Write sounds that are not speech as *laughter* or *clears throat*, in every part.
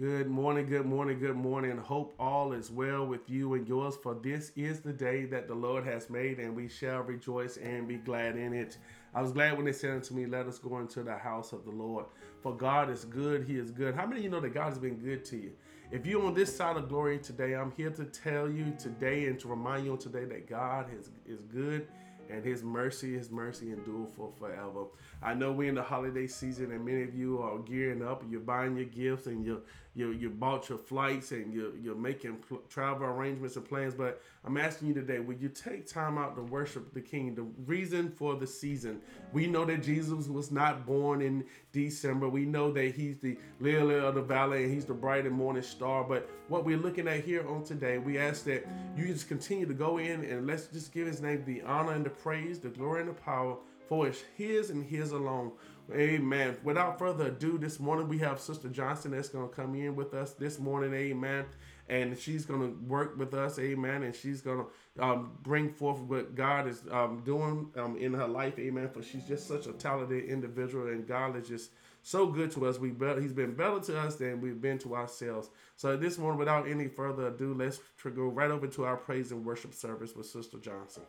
Good morning, good morning, good morning. Hope all is well with you and yours, for this is the day that the Lord has made, and we shall rejoice and be glad in it. I was glad when they said unto me, Let us go into the house of the Lord. For God is good, He is good. How many of you know that God has been good to you? If you're on this side of glory today, I'm here to tell you today and to remind you on today that God is, is good and his mercy, his mercy endure for forever. I know we're in the holiday season and many of you are gearing up, you're buying your gifts and you you you bought your flights and you're, you're making pl- travel arrangements and plans, but I'm asking you today, will you take time out to worship the King? The reason for the season. We know that Jesus was not born in December. We know that he's the lily of the valley and he's the bright and morning star. But what we're looking at here on today, we ask that you just continue to go in and let's just give his name the honor and the praise, the glory and the power, for it's his and his alone. Amen. Without further ado, this morning we have Sister Johnson that's going to come in with us this morning. Amen. And she's going to work with us. Amen. And she's going to um, bring forth what God is um, doing um, in her life. Amen. For she's just such a talented individual, and God is just so good to us. We be- He's been better to us than we've been to ourselves. So this morning, without any further ado, let's go right over to our praise and worship service with Sister Johnson.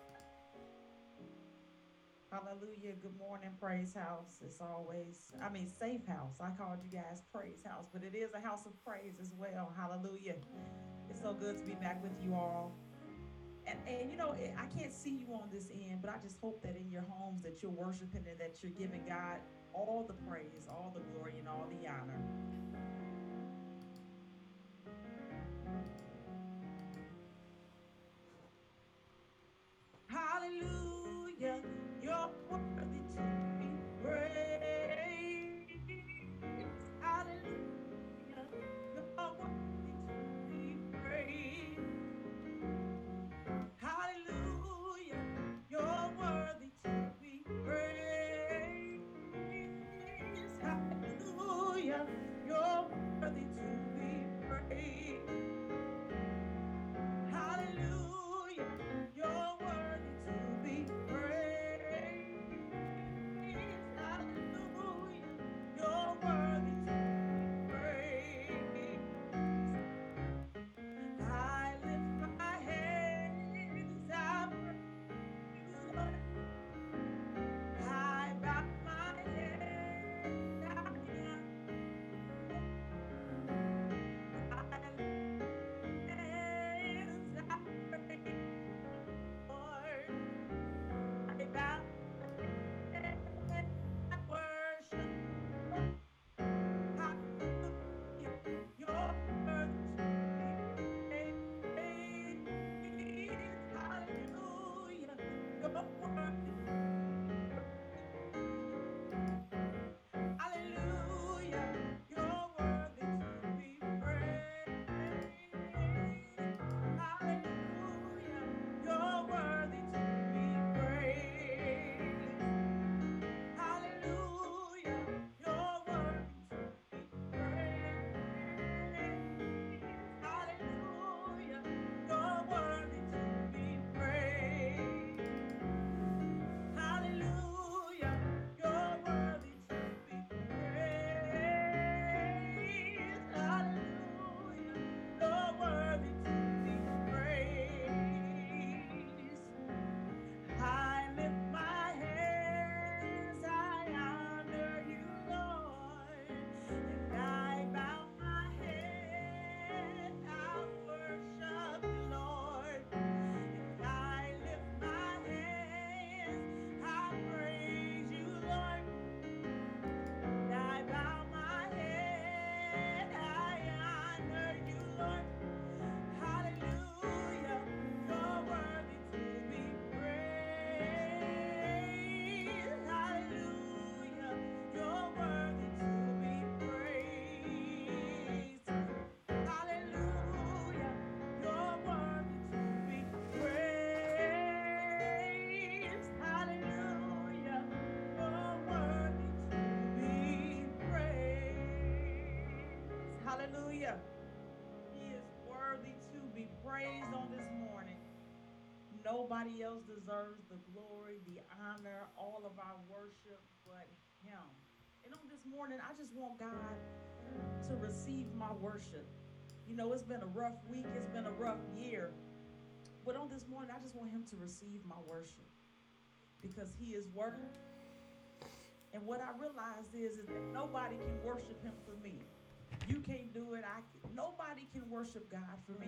Hallelujah. Good morning, Praise House. It's always, I mean, Safe House. I called you guys Praise House, but it is a house of praise as well. Hallelujah. It's so good to be back with you all. And, and you know, I can't see you on this end, but I just hope that in your homes that you're worshiping and that you're giving God all the praise, all the glory, and all the honor. Hallelujah. Praised on this morning. Nobody else deserves the glory, the honor, all of our worship but Him. And on this morning, I just want God to receive my worship. You know, it's been a rough week, it's been a rough year. But on this morning, I just want Him to receive my worship because He is worthy. And what I realized is, is that nobody can worship Him for me. You can't do it. I can. Nobody can worship God for me.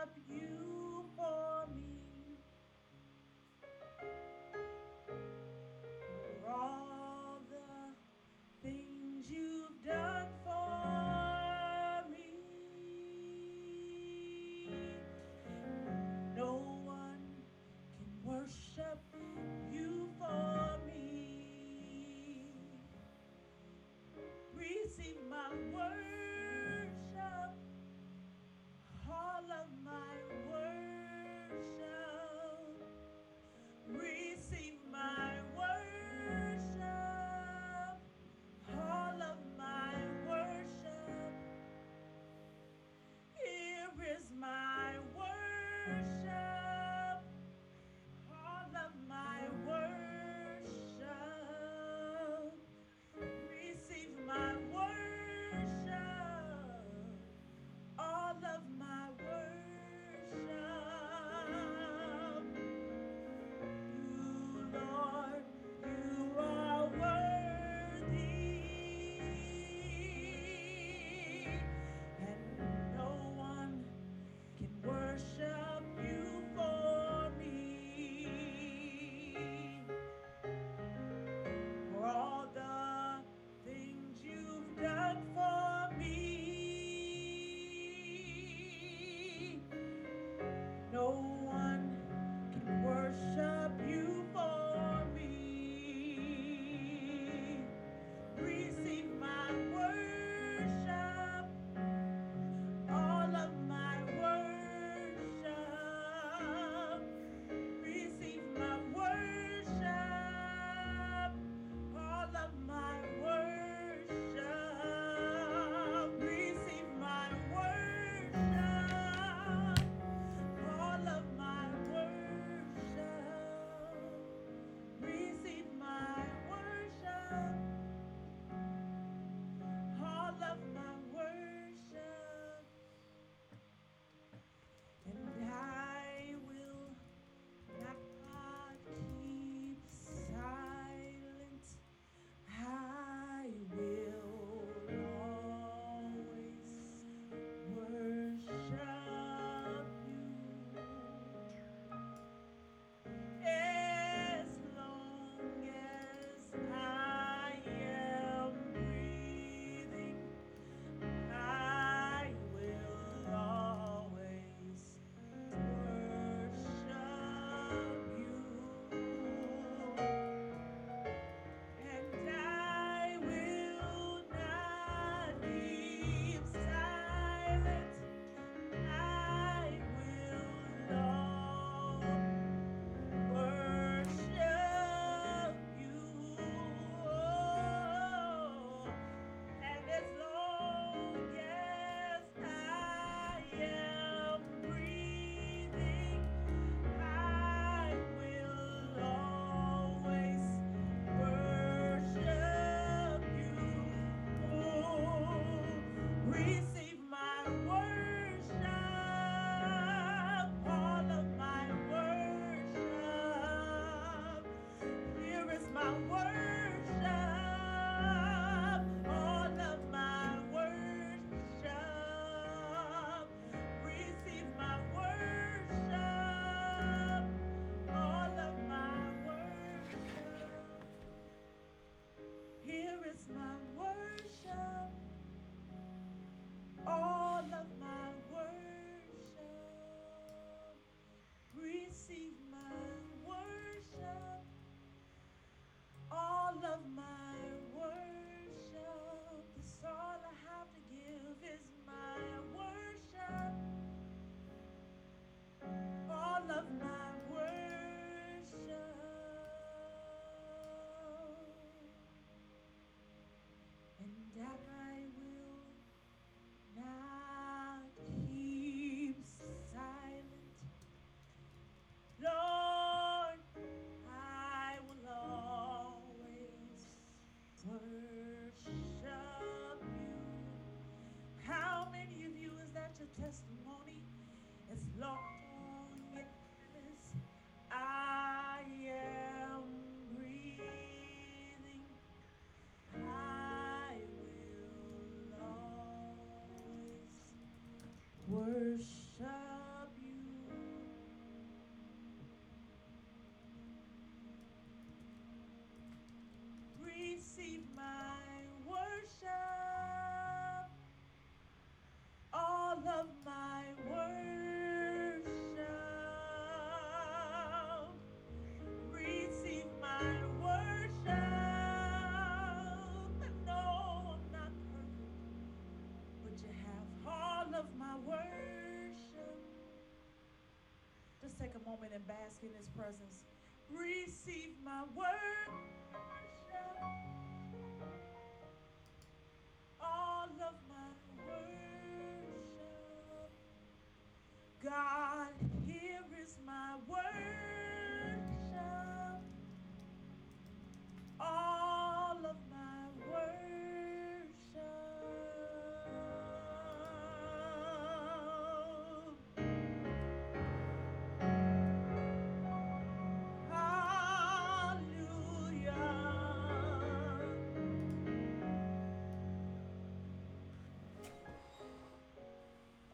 and bask in his presence.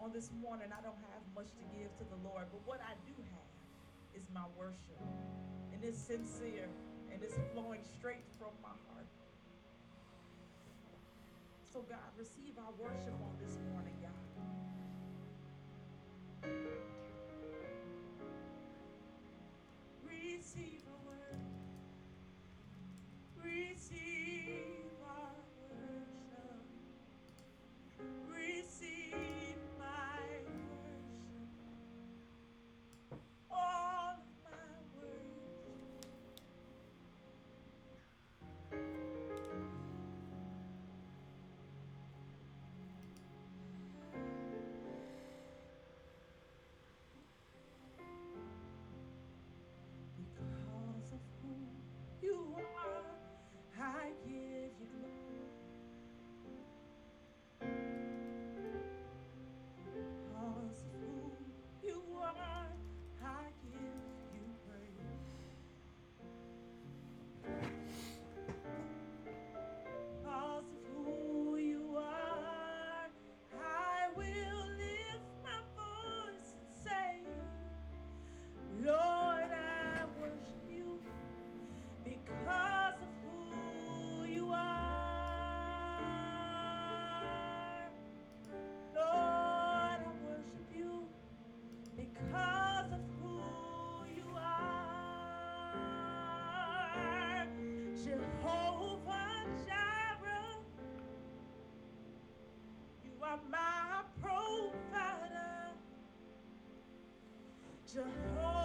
on this morning, I don't have much to give to the Lord, but what I do have is my worship. And it's sincere and it's flowing straight from my heart. So, God, receive our worship on this morning. Jehovah.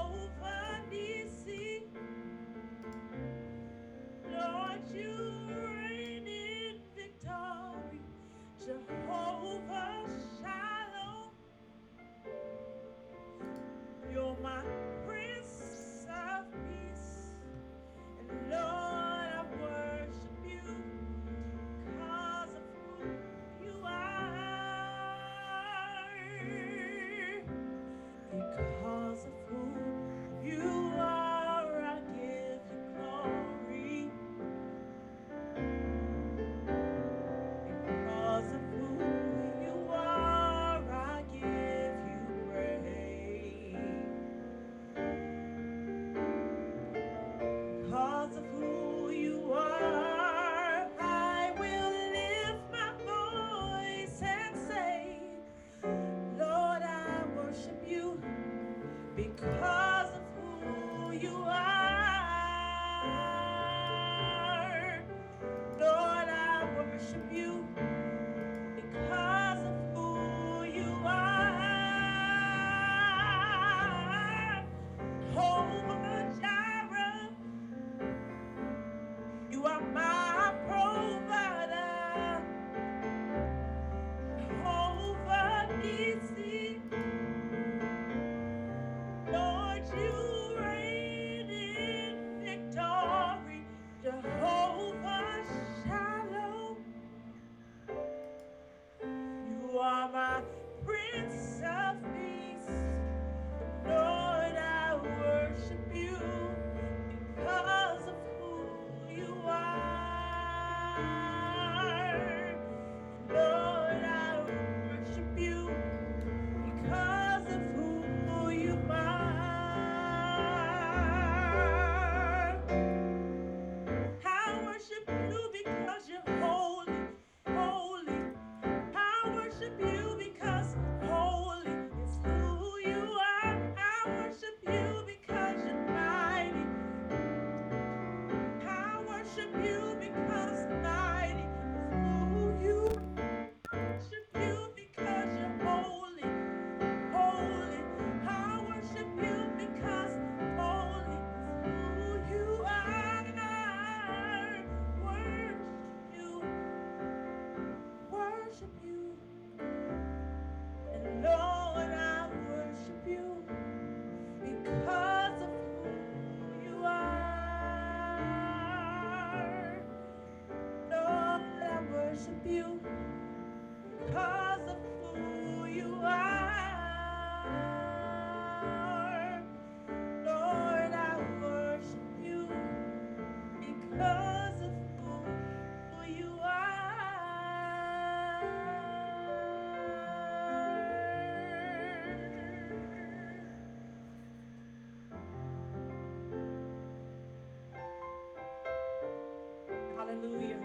Hallelujah.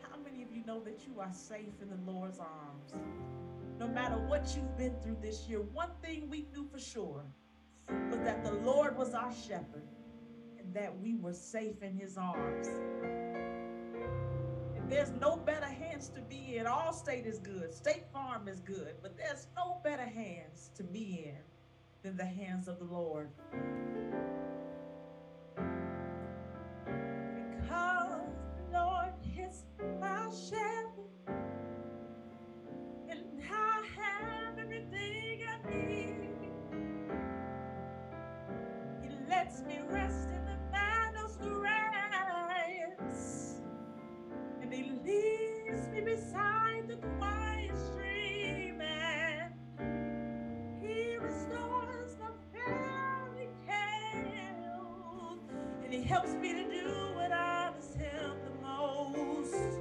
How many of you know that you are safe in the Lord's arms? No matter what you've been through this year, one thing we knew for sure was that the Lord was our shepherd and that we were safe in his arms. And there's no better hands to be in. Allstate is good, State Farm is good, but there's no better hands to be in than the hands of the Lord. Because the Lord is my shepherd, and I have everything I need. He lets me rest in the meadows and He leads me beside the helps me to do what honors Him the most.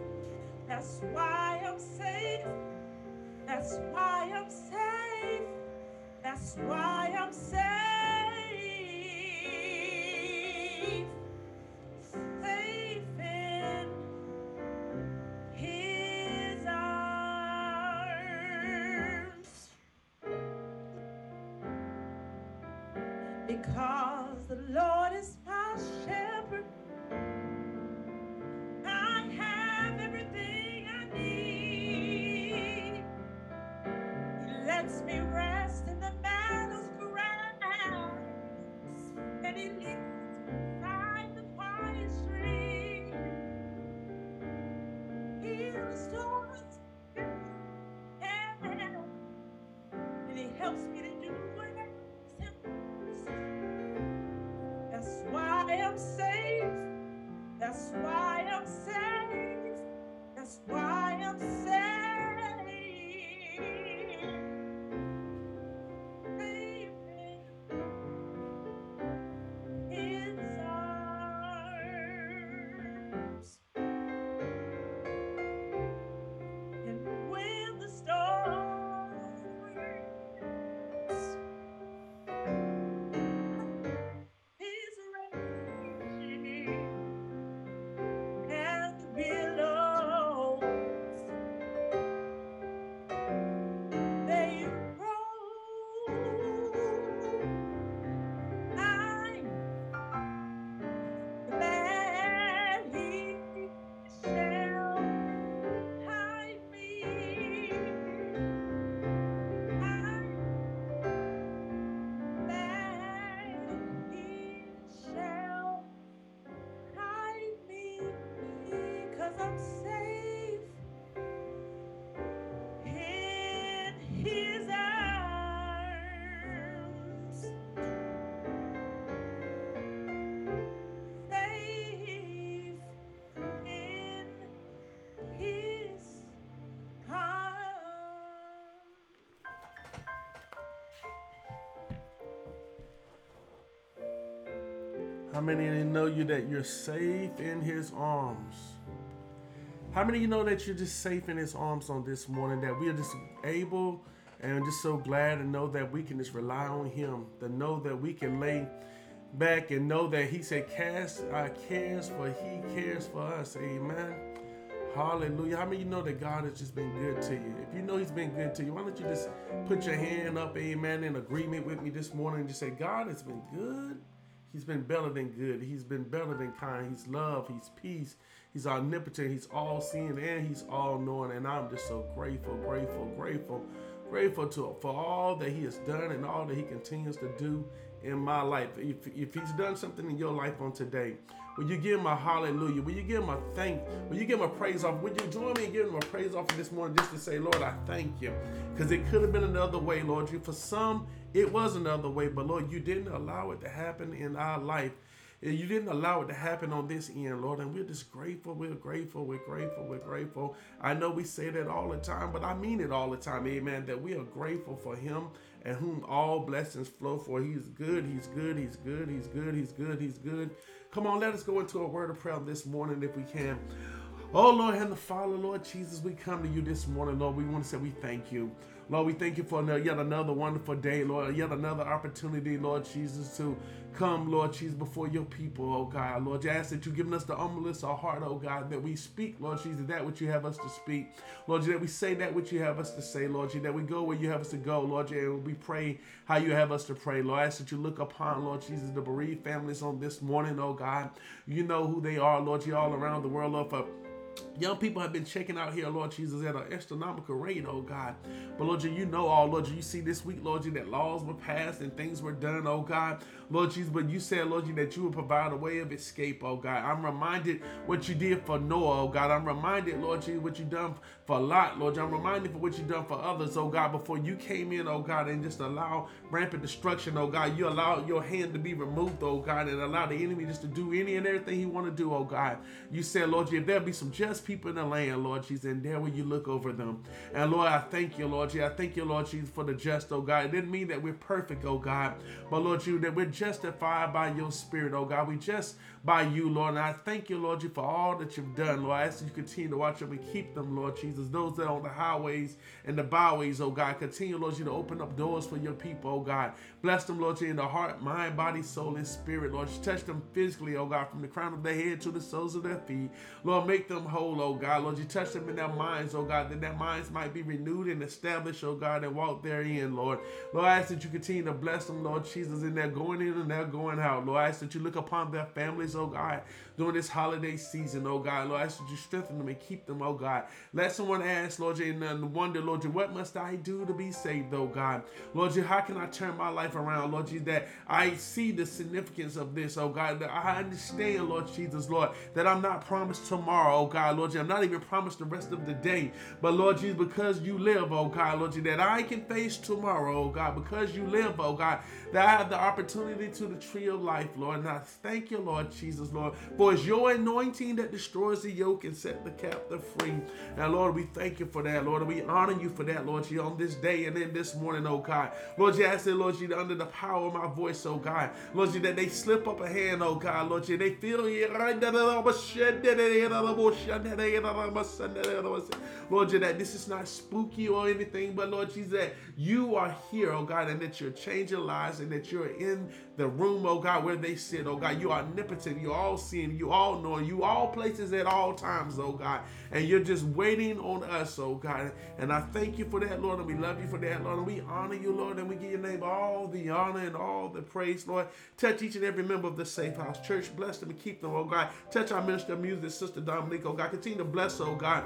That's why I'm safe. That's why I'm safe. That's why I'm safe. Safe in his arms. Because the Lord How many of you know you that you're safe in his arms? How many of you know that you're just safe in his arms on this morning? That we are just able and just so glad to know that we can just rely on him, to know that we can lay back and know that he said, Cast our cares, for he cares for us. Amen. Hallelujah. How many you know that God has just been good to you? If you know He's been good to you, why don't you just put your hand up, amen, in agreement with me this morning and just say, God has been good. He's been better than good. He's been better than kind. He's love. He's peace. He's omnipotent. He's all seeing and He's all knowing. And I'm just so grateful, grateful, grateful, grateful to for all that He has done and all that He continues to do in my life. If, if He's done something in your life on today, will you give Him a hallelujah? Will you give Him a thank? Will you give Him a praise off? Will you join me and give Him a praise off this morning just to say, Lord, I thank you? Because it could have been another way, Lord. You for some it was another way, but Lord, you didn't allow it to happen in our life. You didn't allow it to happen on this end, Lord, and we're just grateful. We're grateful. We're grateful. We're grateful. I know we say that all the time, but I mean it all the time, amen, that we are grateful for Him and whom all blessings flow for. He's good. He's good. He's good. He's good. He's good. He's good. Come on, let us go into a word of prayer this morning if we can. Oh, Lord, and the Father, Lord Jesus, we come to you this morning, Lord. We want to say we thank you. Lord, we thank you for yet another wonderful day, Lord, yet another opportunity, Lord Jesus, to come, Lord Jesus, before your people, oh God. Lord, you ask that you've given us the humbleness of heart, oh God, that we speak, Lord Jesus, that which you have us to speak. Lord, that we say that which you have us to say, Lord, that we go where you have us to go, Lord, and we pray how you have us to pray. Lord, I ask that you look upon, Lord Jesus, the bereaved families on this morning, oh God. You know who they are, Lord, you all around the world, Lord, for Young people have been checking out here, Lord Jesus, at an astronomical rate, oh God. But Lord, you know all, Lord, you see this week, Lord, you that laws were passed and things were done, oh God. Lord Jesus, but you said, Lord, you that you would provide a way of escape, oh God. I'm reminded what you did for Noah, oh God. I'm reminded, Lord Jesus, what you done for Lot, Lord. I'm reminded for what you done for others, oh God, before you came in, oh God, and just allow rampant destruction, oh God. You allowed your hand to be removed, oh God, and allow the enemy just to do any and everything he want to do, oh God. You said, Lord, if there be some just people in the land, Lord Jesus, and there will you look over them. And Lord, I thank you, Lord Jesus. I thank you, Lord Jesus, for the just, oh God. It didn't mean that we're perfect, oh God, but Lord you that we're justified by your spirit, oh God. We just by you, Lord. And I thank you, Lord, you for all that you've done, Lord. I ask you continue to watch them and keep them, Lord Jesus. Those that are on the highways and the byways, oh God. Continue, Lord, you to open up doors for your people, oh God. Bless them, Lord, you in the heart, mind, body, soul, and spirit, Lord. You touch them physically, oh God, from the crown of their head to the soles of their feet. Lord, make them whole, oh God. Lord, you touch them in their minds, oh God, that their minds might be renewed and established, oh God, and walk therein, Lord. Lord, I ask that you continue to bless them, Lord Jesus, in their going in and their going out. Lord, I ask that you look upon their families, oh God, during this holiday season, oh God. Lord, I ask you strengthen them and keep them, oh God. Let someone ask, Lord, and wonder, Lord, what must I do to be saved, oh God? Lord, how can I turn my life around, Lord Jesus, that I see the significance of this, oh God, that I understand, Lord Jesus, Lord, that I'm not promised tomorrow, oh God, Lord, I'm not even promised the rest of the day, but Lord Jesus, because you live, oh God, Lord, that I can face tomorrow, oh God, because you live, oh God, that I have the opportunity to the tree of life, Lord, and I thank you, Lord Jesus, Lord, for it's your anointing that destroys the yoke and set the captive free. Now, Lord, we thank you for that, Lord, we honor you for that, Lord, you on this day and in this morning, oh God. Lord, you ask that, Lord, you under the power of my voice, oh God. Lord, you that they slip up a hand, oh God, Lord, you they feel you. Lord, you that this is not spooky or anything, but Lord Jesus, that you are here, oh God, and that you're changing lives and that you're in the room, oh God, where they sit, oh God. You are omnipotent, you all seeing, you all knowing, you all places at all times, oh God. And you're just waiting on us, oh God. And I thank you for that, Lord, and we love you for that, Lord. And we honor you, Lord, and we give your name all the honor and all the praise, Lord. Touch each and every member of the Safe House Church. Bless them and keep them, oh God. Touch our minister of music, Sister Dominique, oh God. Continue to bless, oh God.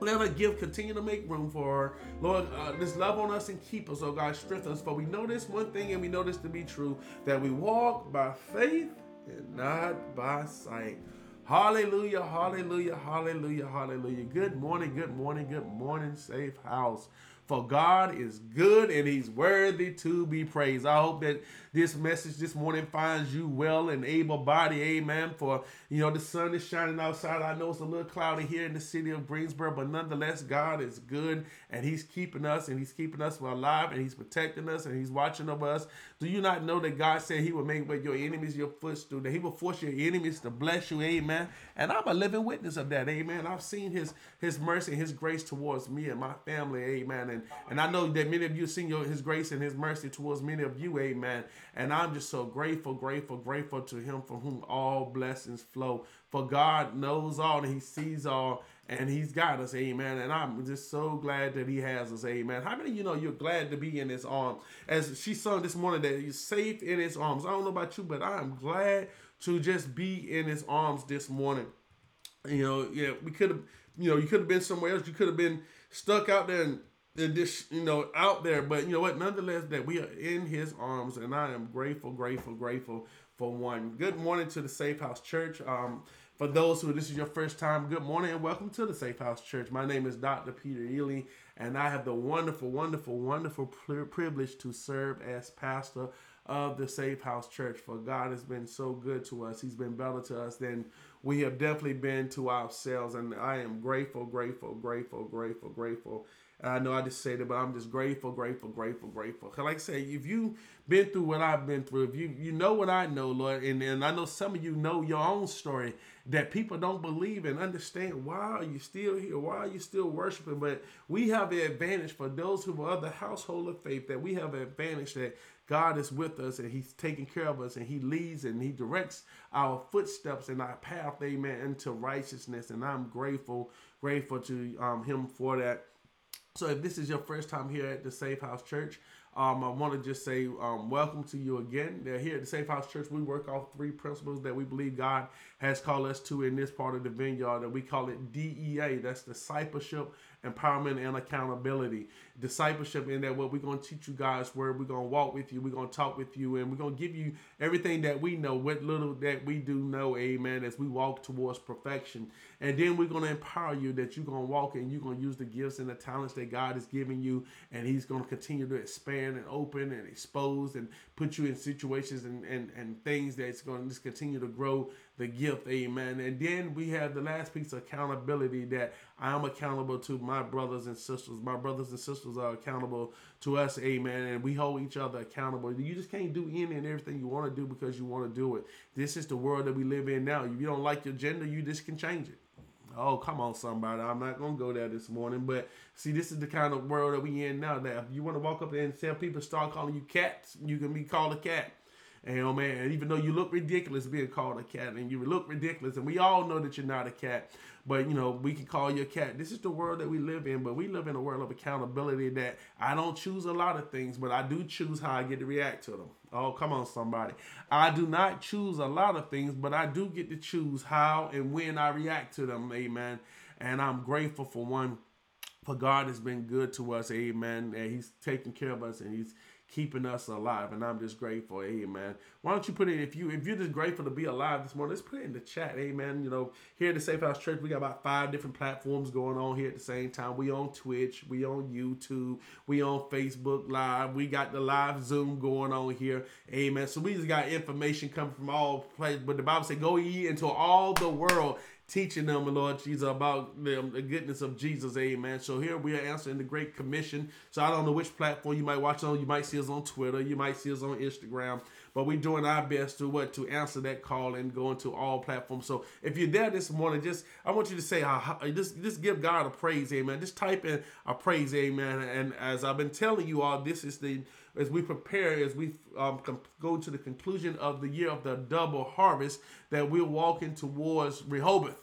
Let her give continue to make room for. Lord, uh, love on us and keep us, oh God, strengthen us. For we know this one thing and we know this to be true that we walk by faith and not by sight. Hallelujah, hallelujah, hallelujah, hallelujah. Good morning, good morning, good morning, safe house. For God is good and He's worthy to be praised. I hope that this message this morning finds you well and able body. Amen. For, you know, the sun is shining outside. I know it's a little cloudy here in the city of Greensboro, but nonetheless, God is good and He's keeping us and He's keeping us alive and He's protecting us and He's watching over us. Do you not know that God said He will make your enemies your footstool, that He will force your enemies to bless you? Amen. And I'm a living witness of that. Amen. I've seen His His mercy and His grace towards me and my family. Amen. And and I know that many of you have seen your, His grace and His mercy towards many of you. Amen. And I'm just so grateful, grateful, grateful to him for whom all blessings flow. For God knows all and he sees all and he's got us, amen. And I'm just so glad that he has us, amen. How many of you know you're glad to be in his arms? As she sung this morning, that he's safe in his arms. I don't know about you, but I am glad to just be in his arms this morning. You know, yeah, we could have, you know, you could have been somewhere else. You could have been stuck out there and this you know out there. But you know what? Nonetheless that we are in his arms and i am grateful grateful grateful for one. Good morning to the safe house church. Um for those who this is your first time good morning and welcome to the safe house church. My name is dr peter ely and i have the wonderful wonderful wonderful privilege to serve as pastor of the safe house church. For god has been so good to us. He's been better to us than we have definitely been to ourselves and i am grateful grateful grateful grateful grateful I know I just say that, but I'm just grateful, grateful, grateful, grateful. Like I say, if you've been through what I've been through, if you you know what I know, Lord, and, and I know some of you know your own story that people don't believe and understand why are you still here? Why are you still worshiping? But we have the advantage for those who are of the household of faith that we have an advantage that God is with us and He's taking care of us and He leads and He directs our footsteps and our path, amen, into righteousness. And I'm grateful, grateful to um, Him for that. So if this is your first time here at the Safe House Church, um, I want to just say um, welcome to you again. here at the Safe House Church, we work off three principles that we believe God has called us to in this part of the vineyard, and we call it DEA. That's discipleship, empowerment, and accountability. Discipleship in that what we're going to teach you guys where we're going to walk with you, we're going to talk with you, and we're going to give you everything that we know, what little that we do know, amen, as we walk towards perfection. And then we're going to empower you that you're going to walk and you're going to use the gifts and the talents that God is giving you, and He's going to continue to expand and open and expose and put you in situations and, and, and things that's going to just continue to grow the gift, amen. And then we have the last piece of accountability that I'm accountable to my brothers and sisters. My brothers and sisters are uh, accountable to us, amen. And we hold each other accountable. You just can't do any and everything you want to do because you want to do it. This is the world that we live in now. If you don't like your gender, you just can change it. Oh, come on, somebody. I'm not going to go there this morning. But see, this is the kind of world that we in now. That if you want to walk up there and tell people start calling you cats, you can be called a cat. And oh man, even though you look ridiculous being called a cat, and you look ridiculous, and we all know that you're not a cat, but you know we can call you a cat. This is the world that we live in, but we live in a world of accountability that I don't choose a lot of things, but I do choose how I get to react to them. Oh, come on, somebody. I do not choose a lot of things, but I do get to choose how and when I react to them. Amen. And I'm grateful for one, for God has been good to us. Amen. And He's taking care of us, and He's keeping us alive. And I'm just grateful. Amen. Why don't you put it if you if you're just grateful to be alive this morning, let's put it in the chat. Amen. You know, here at the Safe House Church, we got about five different platforms going on here at the same time. We on Twitch, we on YouTube, we on Facebook Live, we got the live Zoom going on here. Amen. So we just got information coming from all places. But the Bible said, Go ye into all the world teaching them, Lord Jesus, about the, the goodness of Jesus. Amen. So here we are answering the Great Commission. So I don't know which platform you might watch on. You might see us on Twitter. You might see us on Instagram. But we're doing our best to what to answer that call and go into all platforms. So if you're there this morning, just I want you to say, just just give God a praise, Amen. Just type in a praise, Amen. And as I've been telling you all, this is the as we prepare, as we um, go to the conclusion of the year of the double harvest, that we're walking towards Rehoboth.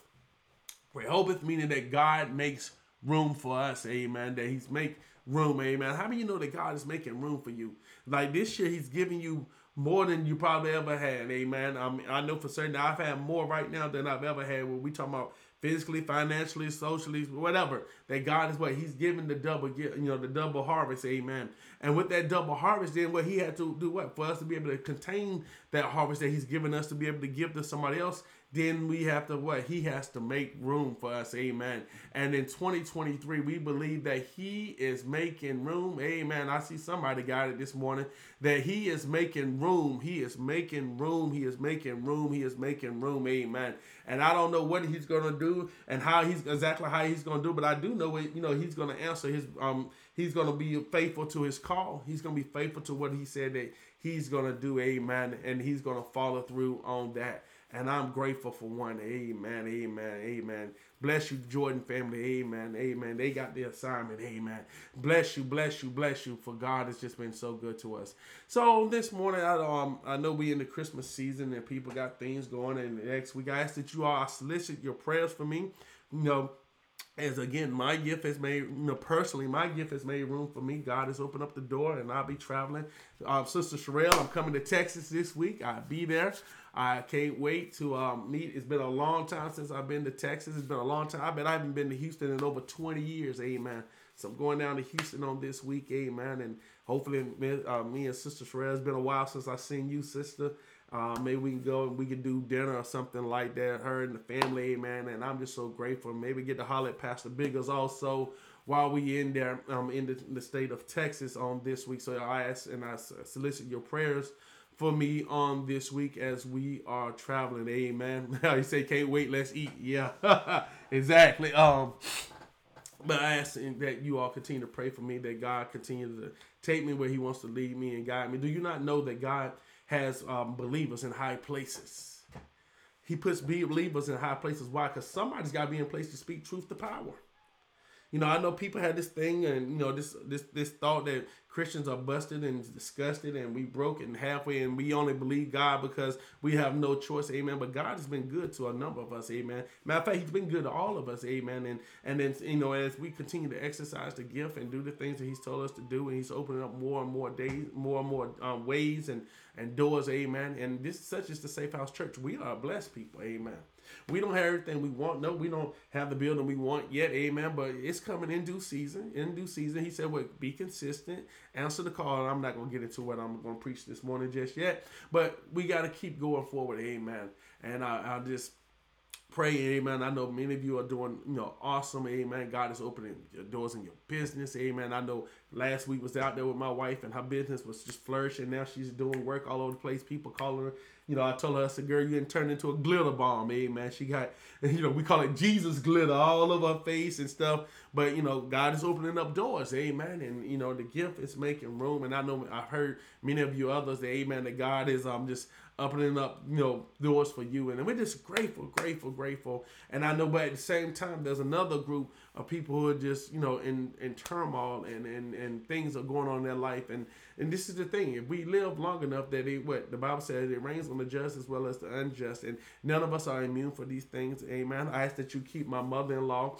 Rehoboth meaning that God makes room for us, amen. That He's make room, amen. How many you know that God is making room for you? Like this year, He's giving you more than you probably ever had, amen. I, mean, I know for certain I've had more right now than I've ever had when we talk about physically, financially, socially, whatever. That God is what He's giving the double, you know, the double harvest, amen. And with that double harvest, then what He had to do, what for us to be able to contain that harvest that He's given us to be able to give to somebody else, then we have to what he has to make room for us amen. And in 2023 we believe that he is making room amen. I see somebody got it this morning that he is making room he is making room he is making room he is making room amen. And i don't know what he's going to do and how he's exactly how he's going to do but i do know it you know he's going to answer his um he's going to be faithful to his call. He's going to be faithful to what he said that he's going to do amen and he's going to follow through on that and I'm grateful for one. Amen. Amen. Amen. Bless you, Jordan family. Amen. Amen. They got the assignment. Amen. Bless you, bless you, bless you. For God has just been so good to us. So this morning, I um I know we in the Christmas season and people got things going. And next week, I ask that you all solicit your prayers for me. You know, as again, my gift has made, you know, personally, my gift has made room for me. God has opened up the door, and I'll be traveling. Uh, Sister Sherelle, I'm coming to Texas this week. I'll be there. I can't wait to um, meet. It's been a long time since I've been to Texas. It's been a long time. I bet I haven't been to Houston in over 20 years. Amen. So I'm going down to Houston on this week. Amen. And hopefully, uh, me and Sister Sherelle, it's been a while since I've seen you, Sister. Uh, maybe we can go and we can do dinner or something like that. Her and the family, amen. And I'm just so grateful. Maybe get to holler at Pastor Biggers also while we in there um, in, the, in the state of Texas on this week. So I ask and I solicit your prayers for me on this week as we are traveling. Amen. *laughs* you say can't wait, let's eat. Yeah, *laughs* exactly. Um, but I ask that you all continue to pray for me, that God continue to take me where He wants to lead me and guide me. Do you not know that God has um, believers in high places? He puts believers in high places. Why? Because somebody's got to be in place to speak truth to power. You know, I know people had this thing and you know this this this thought that Christians are busted and disgusted and we broke it halfway and we only believe God because we have no choice, amen. But God has been good to a number of us, amen. Matter of fact, He's been good to all of us, amen. And and then you know, as we continue to exercise the gift and do the things that He's told us to do, and He's opening up more and more days, more and more um, ways and and doors, amen. And this such is the Safe House Church. We are blessed people, amen. We don't have everything we want. No, we don't have the building we want yet. Amen. But it's coming in due season. In due season, he said, "Well, be consistent, answer the call." I'm not gonna get into what I'm gonna preach this morning just yet, but we got to keep going forward. Amen. And I, I just pray, amen. I know many of you are doing, you know, awesome, amen. God is opening your doors in your business, amen. I know last week was out there with my wife and her business was just flourishing. Now she's doing work all over the place. People calling her, you know, I told her, I said, girl, you didn't turn into a glitter bomb, amen. She got, *laughs* you know, we call it Jesus glitter all over her face and stuff. But, you know, God is opening up doors, amen. And, you know, the gift is making room. And I know I've heard many of you others, that, amen, that God is um just opening up, you know, doors for you. And we're just grateful, grateful, grateful. And I know, but at the same time, there's another group of people who are just, you know, in, in turmoil and, and, and things are going on in their life. And, and this is the thing. If we live long enough that it, what the Bible says, it rains on the just as well as the unjust. And none of us are immune for these things. Amen. I ask that you keep my mother-in-law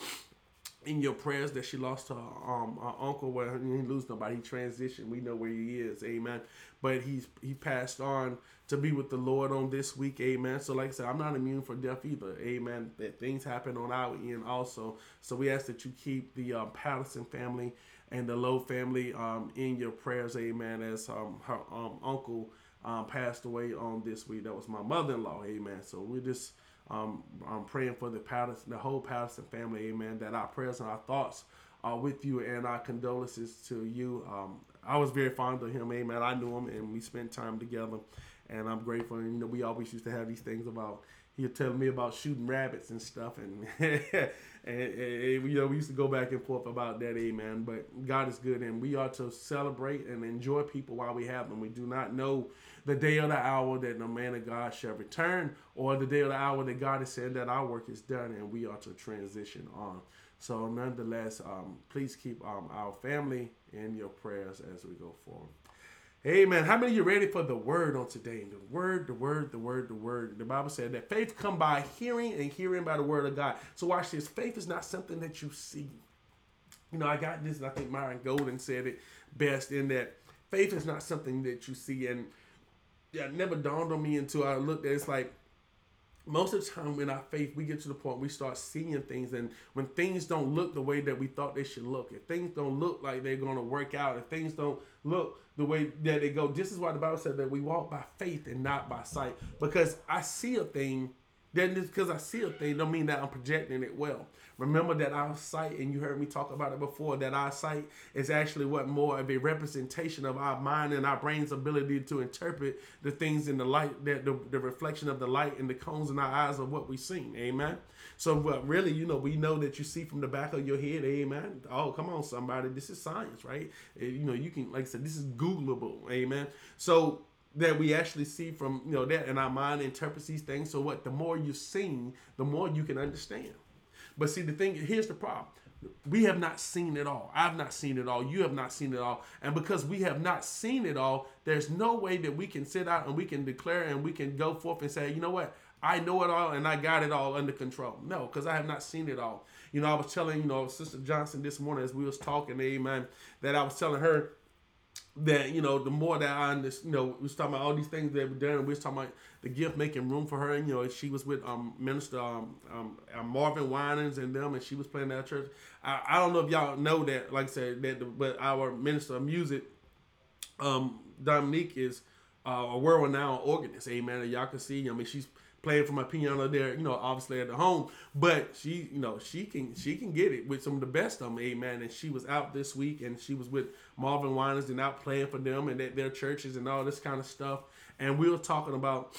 in your prayers that she lost her um her uncle well he didn't lose nobody he transitioned we know where he is amen but he's he passed on to be with the Lord on this week. Amen. So, like I said, I'm not immune for death either. Amen. That things happen on our end also. So, we ask that you keep the uh, Patterson family and the Lowe family um, in your prayers. Amen. As um, her um, uncle um, passed away on this week. That was my mother in law. Amen. So, we're just um, I'm praying for the Patterson, the whole Patterson family. Amen. That our prayers and our thoughts are with you and our condolences to you. Um, I was very fond of him. Amen. I knew him and we spent time together and I'm grateful. And you know, we always used to have these things about he'd tell me about shooting rabbits and stuff, and, *laughs* and, and, you know we used to go back and forth about that, amen. But God is good, and we ought to celebrate and enjoy people while we have them. We do not know the day or the hour that the man of God shall return, or the day or the hour that God has said that our work is done, and we ought to transition on. So, nonetheless, um, please keep um, our family in your prayers as we go forward. Amen. How many of you ready for the word on today? The word, the word, the word, the word. The Bible said that faith come by hearing and hearing by the word of God. So watch this. Faith is not something that you see. You know, I got this, and I think Myron Golden said it best in that faith is not something that you see. And yeah, it never dawned on me until I looked at it. It's like most of the time in our faith we get to the point we start seeing things and when things don't look the way that we thought they should look if things don't look like they're going to work out if things don't look the way that they go this is why the bible said that we walk by faith and not by sight because i see a thing then just because i see a thing don't mean that i'm projecting it well Remember that our sight, and you heard me talk about it before, that our sight is actually what more of a representation of our mind and our brain's ability to interpret the things in the light, that the, the reflection of the light and the cones in our eyes of what we see. Amen. So, but really, you know, we know that you see from the back of your head. Amen. Oh, come on, somebody. This is science, right? You know, you can, like I said, this is Googleable. Amen. So, that we actually see from you know that and our mind interprets these things so what the more you've seen the more you can understand but see, the thing here's the problem. We have not seen it all. I've not seen it all. You have not seen it all. And because we have not seen it all, there's no way that we can sit out and we can declare and we can go forth and say, you know what? I know it all and I got it all under control. No, because I have not seen it all. You know, I was telling, you know, Sister Johnson this morning as we was talking, amen, that I was telling her that you know the more that I understand, you know, we was talking about all these things that we done. We was talking about the gift making room for her. And, you know, she was with um Minister um, um uh, Marvin Winans and them, and she was playing at church. I, I don't know if y'all know that, like I said, that the, but our minister of music, um Dominique is uh, a world renowned organist. Amen. And y'all can see. I mean, she's playing for my piano there, you know, obviously at the home. But she, you know, she can she can get it with some of the best of them, amen. And she was out this week and she was with Marvin Winans and out playing for them and at their churches and all this kind of stuff. And we were talking about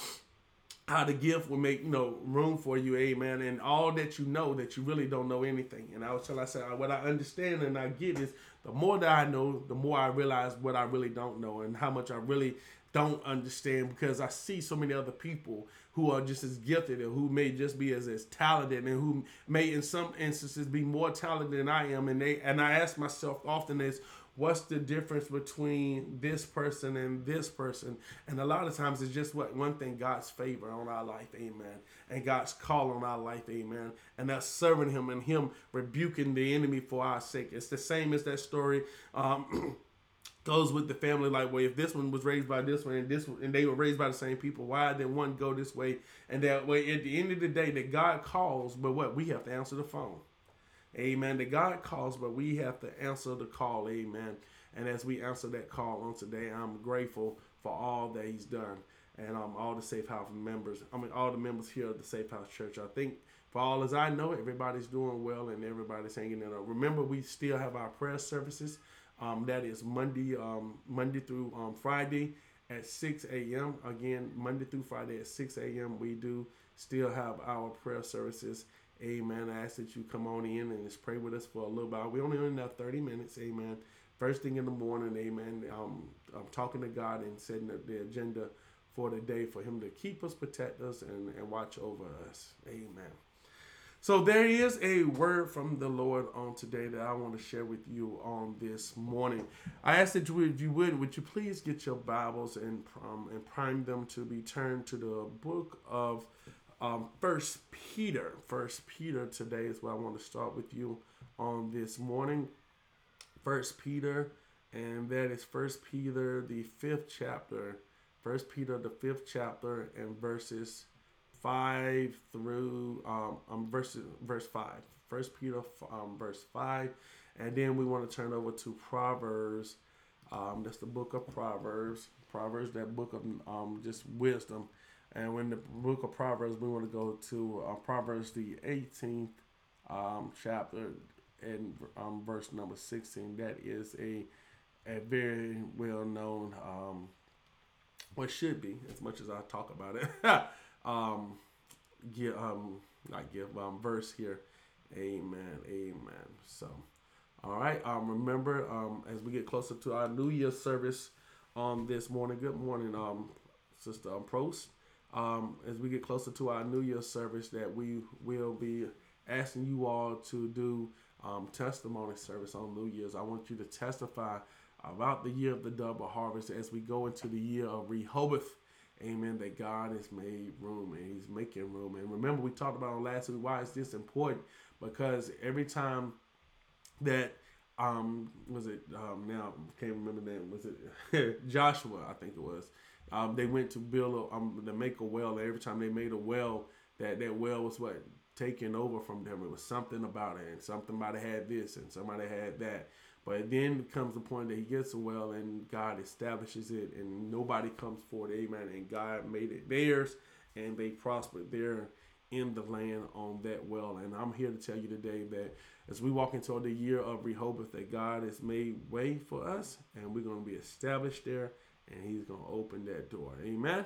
how the gift will make you know room for you, amen. And all that you know that you really don't know anything. And I was telling I said what I understand and I get is the more that I know, the more I realize what I really don't know and how much I really don't understand because I see so many other people who are just as gifted and who may just be as, as talented and who may in some instances be more talented than I am. And they and I ask myself often is what's the difference between this person and this person? And a lot of times it's just what one thing god's favor on our life amen. And god's call on our life amen. And that's serving him and him rebuking the enemy for our sake. It's the same as that story um, *clears throat* goes with the family like well if this one was raised by this one and this one and they were raised by the same people why did one go this way and that way at the end of the day that god calls but what we have to answer the phone Amen. That God calls, but we have to answer the call. Amen. And as we answer that call on today, I'm grateful for all that He's done. And um, all the Safe House members, I mean, all the members here at the Safe House Church. I think, for all as I know, everybody's doing well and everybody's hanging in there. Remember, we still have our prayer services. Um, that is Monday, um, Monday through um, Friday at 6 a.m. Again, Monday through Friday at 6 a.m. We do still have our prayer services. Amen. I ask that you come on in and just pray with us for a little while. We only have 30 minutes. Amen. First thing in the morning. Amen. Um, I'm talking to God and setting up the agenda for the day for Him to keep us, protect us, and, and watch over us. Amen. So there is a word from the Lord on today that I want to share with you on this morning. I ask that you, if you would, would you please get your Bibles and um, and prime them to be turned to the book of um, First Peter, First Peter today is what I want to start with you on this morning. First Peter, and that is First Peter, the fifth chapter. First Peter, the fifth chapter, and verses five through um, um verses verse five. First Peter, um, verse five, and then we want to turn over to Proverbs. Um, that's the book of Proverbs. Proverbs, that book of um, just wisdom and when the book of Proverbs, we want to go to uh, Proverbs, the 18th um, chapter, and um, verse number 16. That is a a very well known, um, what should be, as much as I talk about it, *laughs* um, give, um, not give, um, verse here. Amen. Amen. So, all right. Um, remember, um, as we get closer to our New Year service um, this morning, good morning, um, Sister um, Prost um, as we get closer to our New Year service that we will be asking you all to do um, testimony service on New Year's. I want you to testify about the year of the double harvest as we go into the year of Rehoboth. Amen. That God has made room and He's making room. And remember, we talked about on last week why is this important? Because every time that um was it um now can't remember the name was it *laughs* Joshua I think it was um, they went to build a, um, to make a well. And every time they made a well, that that well was what taken over from them. It was something about it, and somebody had this, and somebody had that. But then comes the point that he gets a well, and God establishes it, and nobody comes forward. Amen. And God made it theirs, and they prospered there in the land on that well. And I'm here to tell you today that as we walk into the year of Rehoboth, that God has made way for us, and we're going to be established there and he's going to open that door. Amen.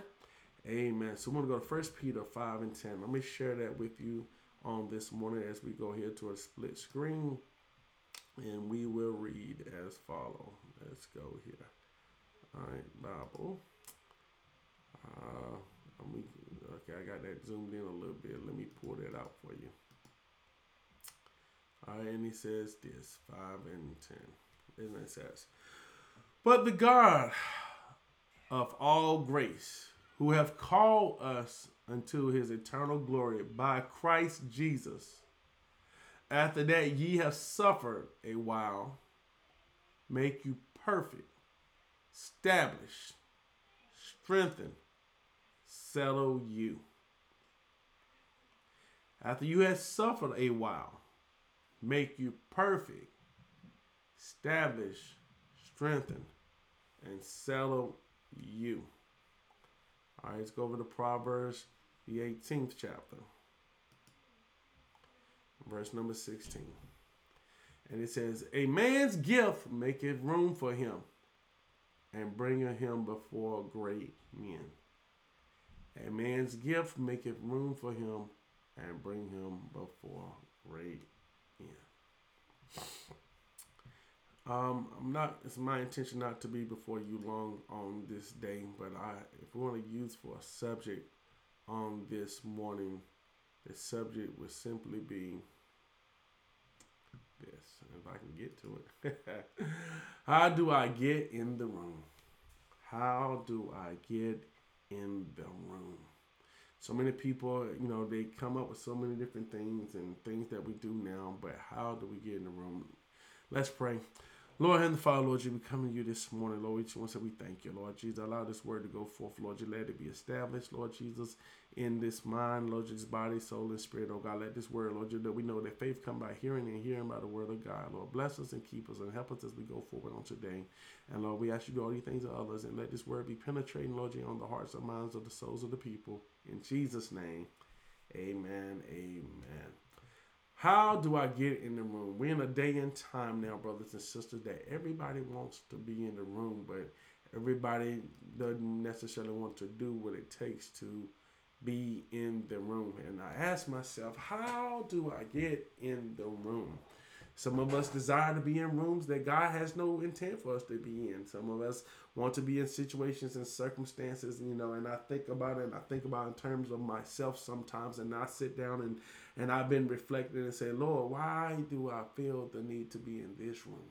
Amen. So we're going to go to First Peter 5 and 10. Let me share that with you on this morning as we go here to a split screen. And we will read as follow. Let's go here. All right, Bible. Uh, okay, I got that zoomed in a little bit. Let me pull that out for you. All right, and he says this 5 and 10. And it says, But the God of all grace, who have called us unto his eternal glory by Christ Jesus. After that ye have suffered a while, make you perfect, establish, strengthen, settle you. After you have suffered a while, make you perfect, establish, strengthen, and settle you. All right, let's go over to Proverbs, the 18th chapter, verse number 16. And it says, A man's gift maketh room for him, and bringeth him before great men. A man's gift maketh room for him and bring him before great men. Um, I'm not. It's my intention not to be before you long on this day, but I, if we want to use for a subject on this morning, the subject would simply be this. If I can get to it, *laughs* how do I get in the room? How do I get in the room? So many people, you know, they come up with so many different things and things that we do now, but how do we get in the room? Let's pray. Lord and Father, Lord, you, we come to you this morning, Lord. Want to say we thank you, Lord Jesus. Allow this word to go forth, Lord. You let it be established, Lord Jesus, in this mind, Lord Jesus, body, soul, and spirit, oh God. Let this word, Lord, you that we know that faith come by hearing and hearing by the word of God, Lord. Bless us and keep us and help us as we go forward on today. And Lord, we ask you to do all these things to others and let this word be penetrating, Lord, on the hearts and minds of the souls of the people. In Jesus' name, amen, amen. How do I get in the room? We're in a day and time now, brothers and sisters, that everybody wants to be in the room, but everybody doesn't necessarily want to do what it takes to be in the room. And I ask myself, how do I get in the room? Some of us desire to be in rooms that God has no intent for us to be in. Some of us want to be in situations and circumstances, you know, and I think about it and I think about in terms of myself sometimes and I sit down and and I've been reflecting and say, Lord, why do I feel the need to be in this room?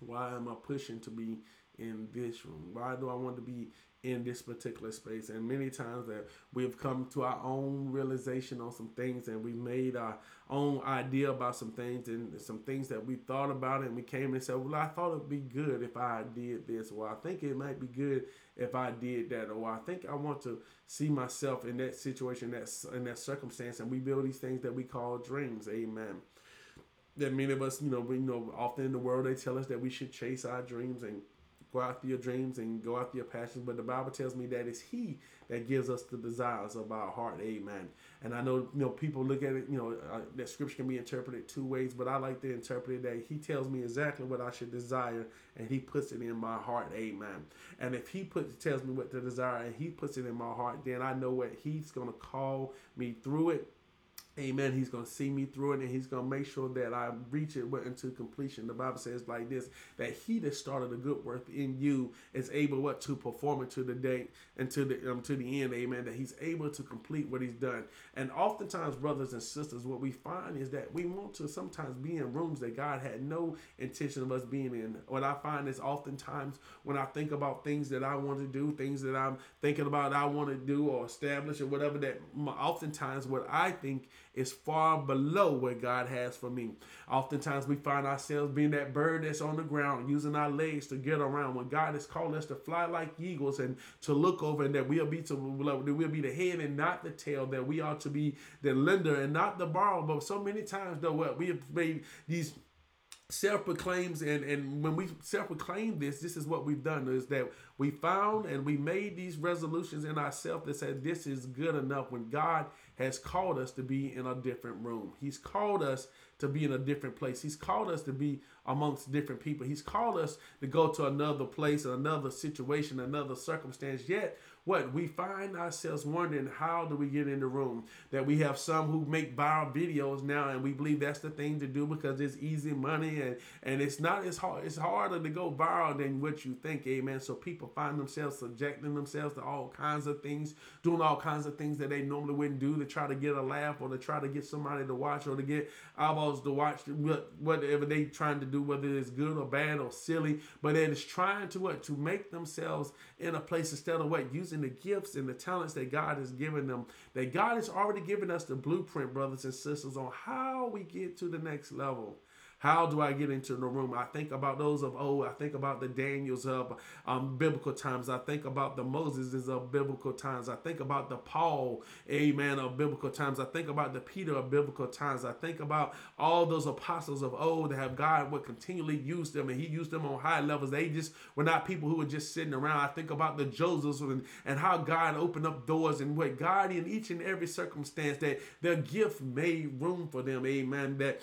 Why am I pushing to be in this room? Why do I want to be in this particular space? And many times that we've come to our own realization on some things and we made our own idea about some things and some things that we thought about and we came and said, Well, I thought it'd be good if I did this, or I think it might be good if I did that, or I think I want to see myself in that situation, that in that circumstance, and we build these things that we call dreams. Amen. That many of us, you know, we know often in the world they tell us that we should chase our dreams and go after your dreams and go after your passions. But the Bible tells me that it's He that gives us the desires of our heart. Amen. And I know you know people look at it. You know uh, that scripture can be interpreted two ways, but I like to interpret it that He tells me exactly what I should desire, and He puts it in my heart. Amen. And if He puts tells me what to desire, and He puts it in my heart, then I know what He's gonna call me through it Amen. He's going to see me through it and he's going to make sure that I reach it into completion. The Bible says like this that he that started a good work in you is able what to perform it to the day and to the um, to the end. Amen. That he's able to complete what he's done. And oftentimes, brothers and sisters, what we find is that we want to sometimes be in rooms that God had no intention of us being in. What I find is oftentimes when I think about things that I want to do, things that I'm thinking about I want to do or establish or whatever, that oftentimes what I think is far below what God has for me. Oftentimes we find ourselves being that bird that's on the ground, using our legs to get around. When God has called us to fly like eagles and to look over, and that we'll be to we'll be the head and not the tail. That we are to be the lender and not the borrower. But so many times, though, what we have made these self-proclaims and and when we self-proclaim this this is what we've done is that we found and we made these resolutions in ourselves that said this is good enough when god has called us to be in a different room. He's called us to be in a different place. He's called us to be amongst different people. He's called us to go to another place, another situation, another circumstance. Yet what? We find ourselves wondering how do we get in the room? That we have some who make viral videos now and we believe that's the thing to do because it's easy money and and it's not as hard it's harder to go viral than what you think amen? So people find themselves subjecting themselves to all kinds of things doing all kinds of things that they normally wouldn't do to try to get a laugh or to try to get somebody to watch or to get eyeballs to watch whatever they trying to do whether it's good or bad or silly. But it is trying to what? To make themselves in a place instead of what? Using the gifts and the talents that God has given them, that God has already given us the blueprint, brothers and sisters, on how we get to the next level. How do I get into the room? I think about those of old. I think about the Daniels of um, biblical times. I think about the Moses of biblical times. I think about the Paul, amen, of biblical times. I think about the Peter of biblical times. I think about all those apostles of old that have God would continually use them and he used them on high levels. They just were not people who were just sitting around. I think about the Josephs and, and how God opened up doors and what God in each and every circumstance that their gift made room for them, amen, that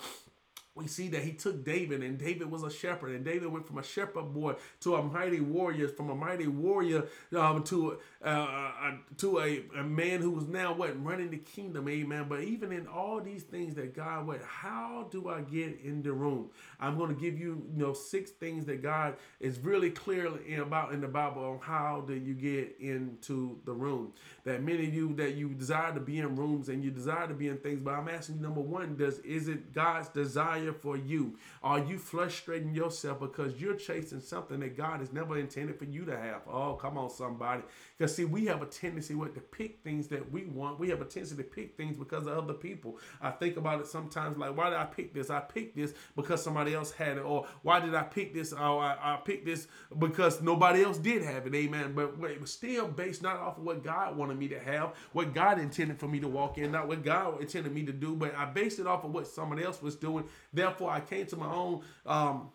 we see that he took David, and David was a shepherd, and David went from a shepherd boy to a mighty warrior, from a mighty warrior um, to uh, uh, to a, a man who was now what running the kingdom, amen. But even in all these things that God, what, how do I get in the room? I'm going to give you, you know, six things that God is really clear about in the Bible on how do you get into the room. That many of you that you desire to be in rooms and you desire to be in things, but I'm asking you, number one, does is it God's desire for you? Are you frustrating yourself because you're chasing something that God has never intended for you to have? Oh, come on, somebody. Because see, we have a tendency what, to pick things that we want. We have a tendency to pick things because of other people. I think about it sometimes like, why did I pick this? I picked this because somebody else had it. Or why did I pick this? Oh, I, I picked this because nobody else did have it. Amen. But it was still based not off of what God wanted me to have, what God intended for me to walk in, not what God intended me to do, but I based it off of what somebody else was doing. Therefore, I came to my own um,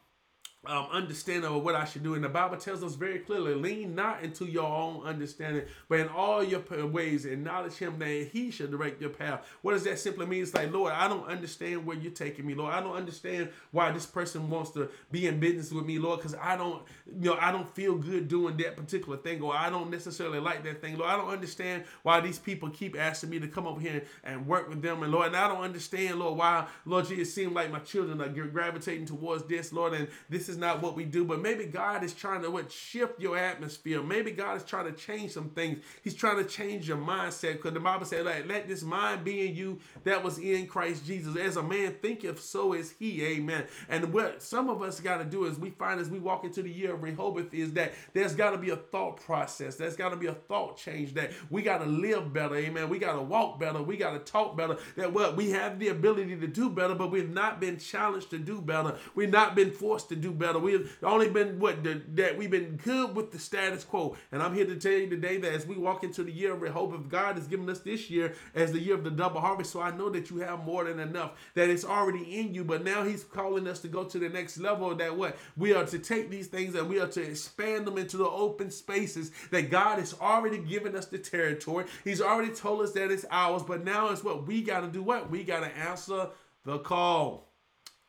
um, understanding of what I should do. And the Bible tells us very clearly lean not into your own understanding, but in all your ways acknowledge Him that He should direct your path. What does that simply mean? It's like, Lord, I don't understand where you're taking me, Lord. I don't understand why this person wants to be in business with me, Lord, because I don't, you know, I don't feel good doing that particular thing, or I don't necessarily like that thing, Lord. I don't understand why these people keep asking me to come over here and work with them, and Lord, and I don't understand, Lord, why, Lord, it seems like my children are gravitating towards this, Lord, and this is not what we do, but maybe God is trying to what shift your atmosphere. Maybe God is trying to change some things. He's trying to change your mindset because the Bible said, like, let this mind be in you that was in Christ Jesus. As a man thinketh, so is he. Amen. And what some of us got to do is we find as we walk into the year of Rehoboth is that there's got to be a thought process. There's got to be a thought change that we got to live better. Amen. We got to walk better. We got to talk better. That what we have the ability to do better, but we've not been challenged to do better. We've not been forced to do better. We We've only been what the, that we've been good with the status quo. And I'm here to tell you today that as we walk into the year of hope, if God has given us this year as the year of the double harvest, so I know that you have more than enough, that it's already in you. But now He's calling us to go to the next level. That what we are to take these things and we are to expand them into the open spaces that God has already given us the territory. He's already told us that it's ours. But now it's what we got to do. What we got to answer the call.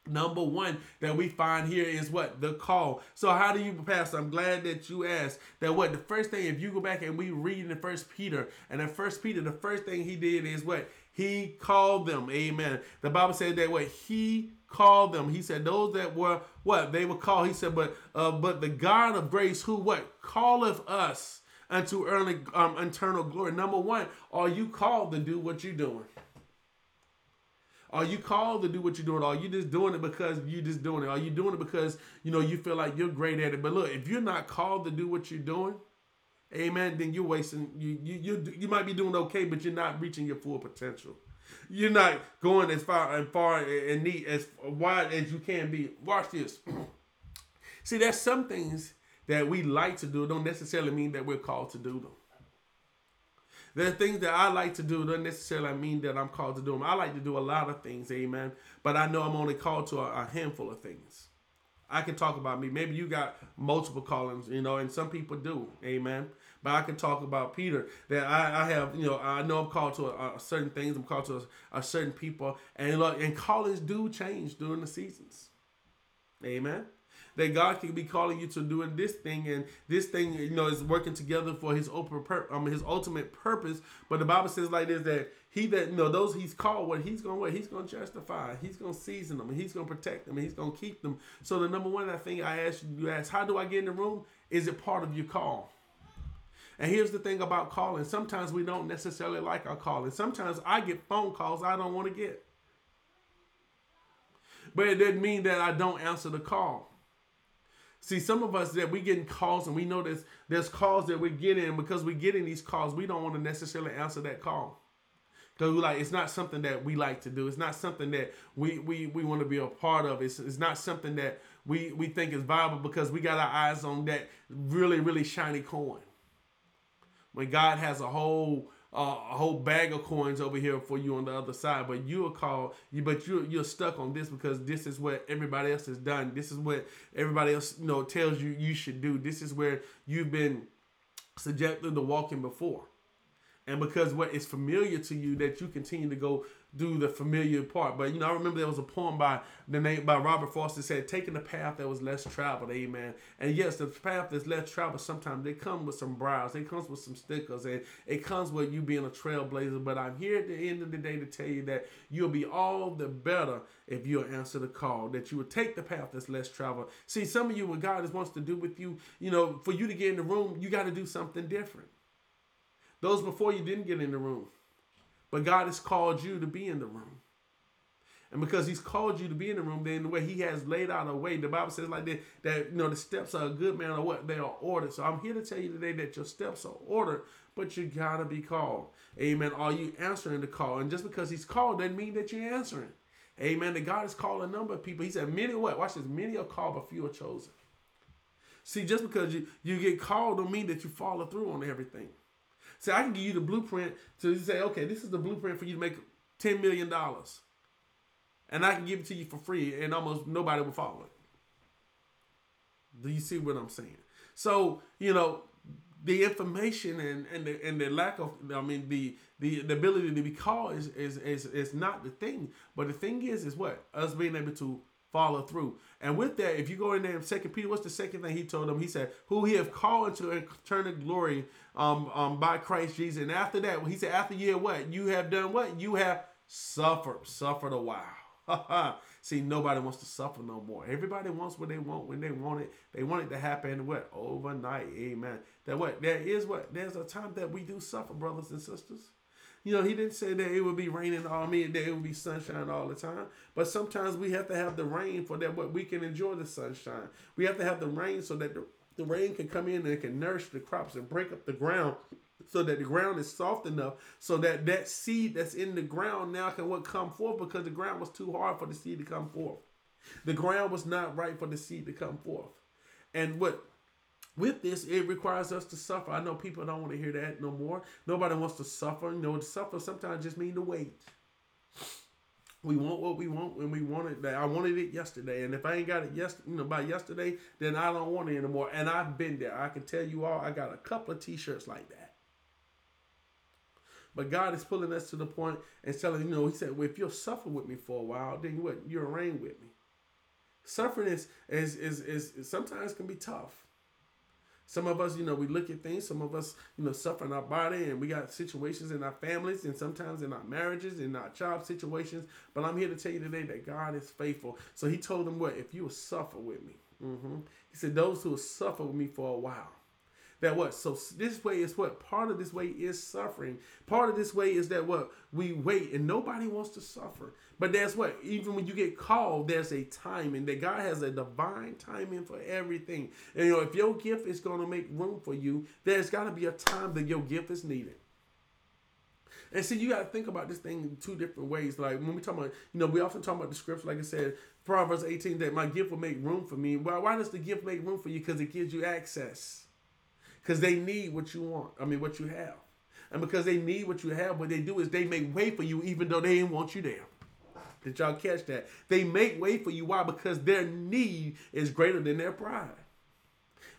Number one that we find here is what the call. So how do you pass? I'm glad that you asked that. What the first thing, if you go back and we read in the First Peter, and in First Peter, the first thing he did is what he called them. Amen. The Bible said that what he called them. He said those that were what they were called. He said, but uh, but the God of grace who what calleth us unto early um, eternal glory. Number one, are you called to do what you're doing? Are you called to do what you're doing? Are you just doing it because you're just doing it? Are you doing it because you know you feel like you're great at it? But look, if you're not called to do what you're doing, amen, then you're wasting. You you you you might be doing okay, but you're not reaching your full potential. You're not going as far and far and neat as wide as you can be. Watch this. *clears throat* See, there's some things that we like to do don't necessarily mean that we're called to do them. There are things that I like to do doesn't necessarily mean that I'm called to do them. I like to do a lot of things, amen. But I know I'm only called to a, a handful of things. I can talk about me. Maybe you got multiple callings, you know, and some people do, amen. But I can talk about Peter that I, I have, you know, I know I'm called to a, a certain things. I'm called to a, a certain people, and look, and callings do change during the seasons, amen that God can be calling you to doing this thing, and this thing, you know, is working together for His pur- um, His ultimate purpose. But the Bible says like this that He that you know those He's called, what He's to what He's to justify, He's to season them, and He's to protect them, and He's to keep them. So the number one thing I ask you, you ask, how do I get in the room? Is it part of your call? And here's the thing about calling. Sometimes we don't necessarily like our calling. Sometimes I get phone calls I don't want to get. But it doesn't mean that I don't answer the call. See, some of us that we getting calls and we know there's there's calls that we're getting, because we're getting these calls, we don't want to necessarily answer that call. Because like it's not something that we like to do. It's not something that we we, we want to be a part of. It's, it's not something that we, we think is viable because we got our eyes on that really, really shiny coin. When God has a whole uh, a whole bag of coins over here for you on the other side. But you're called, you, but you're you're stuck on this because this is what everybody else has done. This is what everybody else you know tells you you should do. This is where you've been subjected to walking before. And because what is familiar to you that you continue to go do the familiar part. But you know, I remember there was a poem by the name by Robert Frost that said, "Taking the path that was less traveled." Amen. And yes, the path that's less traveled sometimes they come with some brows, it comes with some stickers, and it comes with you being a trailblazer. But I'm here at the end of the day to tell you that you'll be all the better if you'll answer the call. That you will take the path that's less traveled. See, some of you, what God wants to do with you, you know, for you to get in the room, you got to do something different. Those before you didn't get in the room. But God has called you to be in the room. And because he's called you to be in the room, then the way he has laid out a way, the Bible says like that, that you know the steps are a good man or what they are ordered. So I'm here to tell you today that your steps are ordered, but you gotta be called. Amen. Are you answering the call? And just because he's called doesn't mean that you're answering. Amen. That God has called a number of people. He said, many what? Watch this, many are called, but few are chosen. See, just because you, you get called don't mean that you follow through on everything. See, I can give you the blueprint to say, okay, this is the blueprint for you to make $10 million. And I can give it to you for free, and almost nobody will follow it. Do you see what I'm saying? So, you know, the information and, and the and the lack of I mean the the, the ability to be called is, is is is not the thing. But the thing is is what? Us being able to follow through. And with that, if you go in there in Second Peter, what's the second thing he told them? He said, "Who he have called into eternal glory um, um, by Christ Jesus." And after that, he said, "After you have what? You have done what? You have suffered, suffered a while." *laughs* See, nobody wants to suffer no more. Everybody wants what they want when they want it. They want it to happen what overnight. Amen. That what there is what there's a time that we do suffer, brothers and sisters. You know, he didn't say that it would be raining all me that it would be sunshine all the time. But sometimes we have to have the rain for that what we can enjoy the sunshine. We have to have the rain so that the, the rain can come in and it can nourish the crops and break up the ground so that the ground is soft enough so that that seed that's in the ground now can what come forth because the ground was too hard for the seed to come forth. The ground was not right for the seed to come forth. And what with this, it requires us to suffer. I know people don't want to hear that no more. Nobody wants to suffer. You know, to suffer sometimes just mean to wait. We want what we want when we want it. I wanted it yesterday, and if I ain't got it yes, you know, by yesterday, then I don't want it anymore. And I've been there. I can tell you all. I got a couple of T-shirts like that. But God is pulling us to the point and telling you know, He said, well, if you'll suffer with me for a while, then what? You'll reign with me. Suffering is is is, is sometimes can be tough. Some of us, you know, we look at things. Some of us, you know, suffer in our body, and we got situations in our families, and sometimes in our marriages, in our job situations. But I'm here to tell you today that God is faithful. So He told them, "What if you will suffer with me?" Mm-hmm. He said, "Those who will suffer with me for a while." That what? So this way is what? Part of this way is suffering. Part of this way is that what? We wait and nobody wants to suffer. But that's what? Even when you get called there's a timing that god has a divine timing for everything. And you know if your gift is going to make room for you there's got to be a time that your gift is needed. And see, you got to think about this thing in two different ways. Like when we talk about, you know, we often talk about the scripture, like I said, Proverbs 18, that my gift will make room for me. Why, why does the gift make room for you? Because it gives you access because they need what you want. I mean, what you have. And because they need what you have, what they do is they make way for you even though they didn't want you there. Did y'all catch that? They make way for you. Why? Because their need is greater than their pride.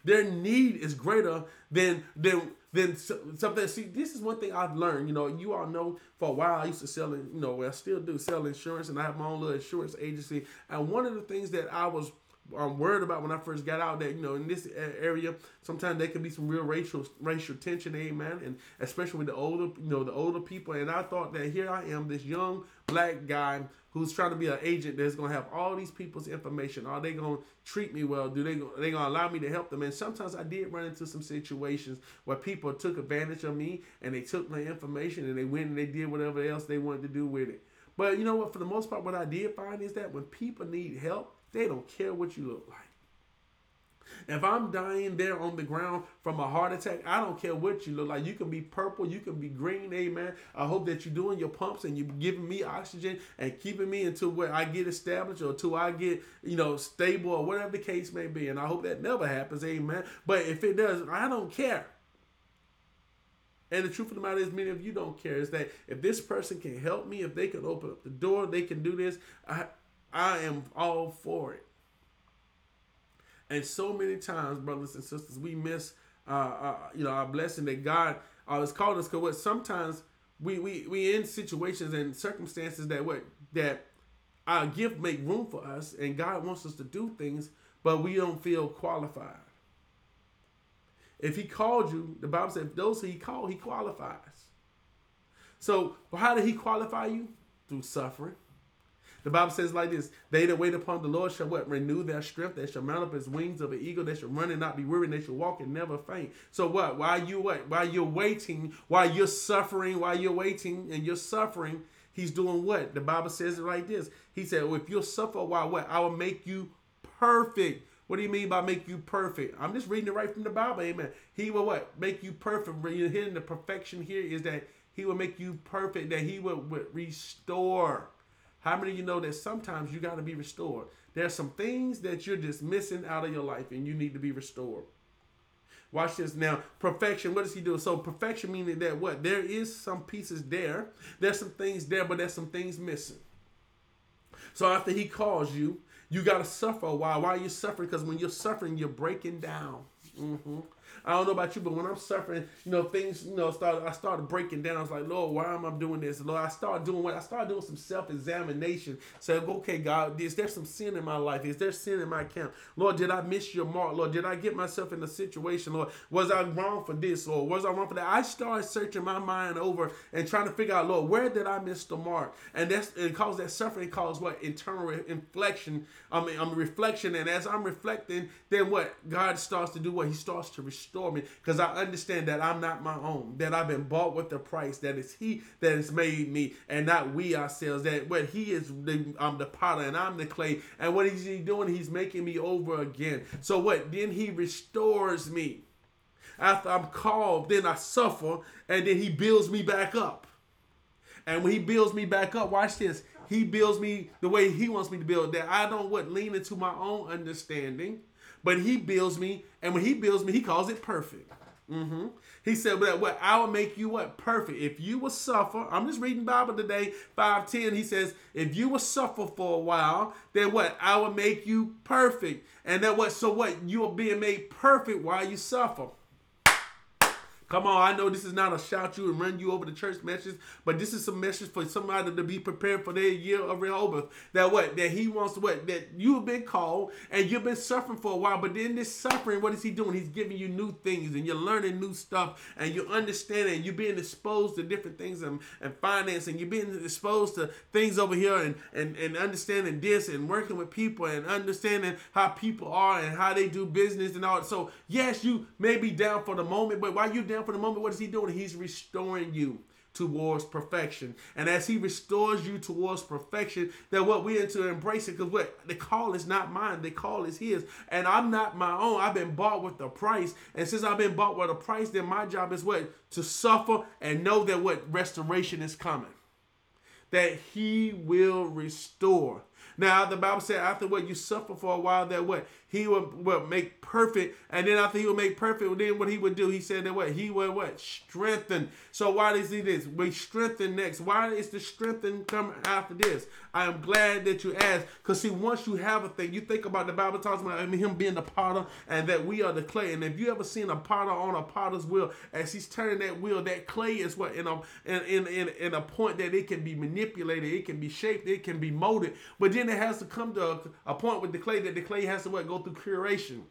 Their need is greater than than than something. See, this is one thing I've learned. You know, you all know for a while I used to sell, you know, I still do sell insurance, and I have my own little insurance agency. And one of the things that I was I'm worried about when I first got out that you know in this area sometimes there can be some real racial racial tension, amen, and especially with the older you know the older people. And I thought that here I am, this young black guy who's trying to be an agent that's gonna have all these people's information. Are they gonna treat me well? Do they they gonna allow me to help them? And sometimes I did run into some situations where people took advantage of me and they took my information and they went and they did whatever else they wanted to do with it. But you know what? For the most part, what I did find is that when people need help they don't care what you look like. If I'm dying there on the ground from a heart attack, I don't care what you look like. You can be purple, you can be green, amen. I hope that you're doing your pumps and you're giving me oxygen and keeping me until where I get established or until I get, you know, stable or whatever the case may be. And I hope that never happens, amen. But if it does, I don't care. And the truth of the matter is, many of you don't care. Is that if this person can help me, if they can open up the door, they can do this. I, I am all for it. And so many times, brothers and sisters, we miss, uh, uh, you know, our blessing that God has called us. Because what sometimes we we we in situations and circumstances that what that our gift make room for us, and God wants us to do things, but we don't feel qualified. If He called you, the Bible said, those He called, He qualifies. So, how did He qualify you? Through suffering. The Bible says like this: They that wait upon the Lord shall what renew their strength. They shall mount up as wings of an eagle. They shall run and not be weary. They shall walk and never faint. So what? While you what? While you're waiting, while you're suffering, while you're waiting and you're suffering, He's doing what? The Bible says it like this. He said, well, "If you'll suffer while, what? I will make you perfect." What do you mean by make you perfect? I'm just reading it right from the Bible. Amen. He will what? Make you perfect. You're hearing the perfection here is that He will make you perfect. That He will, will restore. How many of you know that sometimes you got to be restored? There's some things that you're just missing out of your life and you need to be restored. Watch this now. Perfection, what does he do? So perfection meaning that what? There is some pieces there. There's some things there, but there's some things missing. So after he calls you, you got to suffer a while. Why are you suffering? Because when you're suffering, you're breaking down. Mm-hmm. I don't know about you, but when I'm suffering, you know, things, you know, started. I started breaking down. I was like, Lord, why am I doing this? Lord, I started doing what I started doing some self-examination. Say, okay, God, is there some sin in my life? Is there sin in my camp? Lord, did I miss your mark? Lord, did I get myself in a situation? Lord, was I wrong for this? Or was I wrong for that? I started searching my mind over and trying to figure out, Lord, where did I miss the mark? And that's it causes that suffering causes what internal inflection. I mean, I'm reflection, and as I'm reflecting, then what God starts to do? What He starts to restore restore me because I understand that I'm not my own, that I've been bought with the price, that it's He that has made me and not we ourselves. That what He is, the, I'm the potter and I'm the clay. And what is He doing? He's making me over again. So what? Then He restores me. After I'm called, then I suffer, and then He builds me back up. And when He builds me back up, watch this. He builds me the way He wants me to build. That I don't what lean into my own understanding but he builds me, and when he builds me, he calls it perfect. Mm-hmm. He said, "But what I will make you what perfect. If you will suffer, I'm just reading Bible today, five ten. He says, if you will suffer for a while, then what I will make you perfect. And that what? So what? You are being made perfect while you suffer. Come on, I know this is not a shout you and run you over the church message, but this is some message for somebody to be prepared for their year of Rehoboth. That what? That he wants to what? That you have been called and you've been suffering for a while, but in this suffering, what is he doing? He's giving you new things and you're learning new stuff and you're understanding, you're being exposed to different things and, and financing, you're being exposed to things over here and, and, and understanding this and working with people and understanding how people are and how they do business and all. So yes, you may be down for the moment, but while you're down for the moment, what is he doing? He's restoring you towards perfection. And as he restores you towards perfection, then what we need to embrace it because what the call is not mine, the call is his. And I'm not my own. I've been bought with the price. And since I've been bought with a price, then my job is what? To suffer and know that what restoration is coming. That he will restore. Now the Bible said after what you suffer for a while, that what he would, would make perfect, and then after he would make perfect, then what he would do, he said that what he would what strengthen. So why does he this? We strengthen next. Why is the strengthen come after this? I am glad that you asked, because see, once you have a thing, you think about the Bible talks about him being the potter, and that we are the clay. And if you ever seen a potter on a potter's wheel, as he's turning that wheel, that clay is what in a in in in, in a point that it can be manipulated, it can be shaped, it can be molded. But then it has to come to a, a point with the clay that the clay has to what go through curation.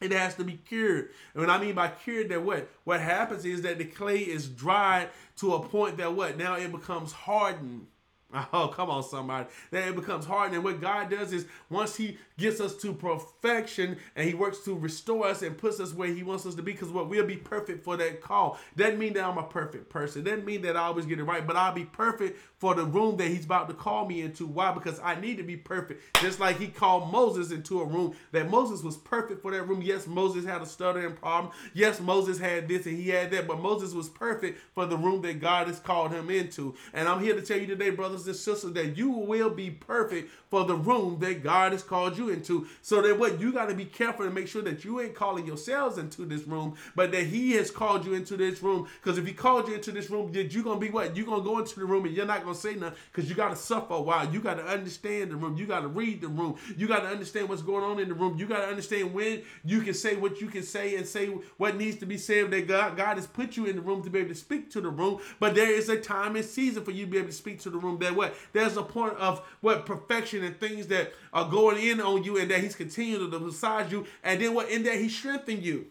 It has to be cured. And what I mean by cured, that what? What happens is that the clay is dried to a point that what? Now it becomes hardened. *laughs* Oh, come on, somebody. That it becomes hardened. And what God does is once He gets us to perfection and He works to restore us and puts us where He wants us to be, because what we'll be perfect for that call. Doesn't mean that I'm a perfect person. Doesn't mean that I always get it right, but I'll be perfect for the room that He's about to call me into. Why? Because I need to be perfect. Just like He called Moses into a room that Moses was perfect for that room. Yes, Moses had a stuttering problem. Yes, Moses had this and he had that, but Moses was perfect for the room that God has called him into. And I'm here to tell you today, brothers and sisters, that you will be perfect for the room that God has called you into. So that what you got to be careful to make sure that you ain't calling yourselves into this room, but that He has called you into this room. Because if He called you into this room, you're gonna be what? You're gonna go into the room and you're not gonna say nothing because you got to suffer a while. You got to understand the room. You got to read the room. You got to understand what's going on in the room. You got to understand when you can say what you can say and say what needs to be said. That God, God has put you in the room to be able to speak to the room. But there is a time and season for you to be able to speak to the room. That what there's a point of what perfection and things that are going in on you, and that He's continuing to massage you, and then what in that He strengthened you.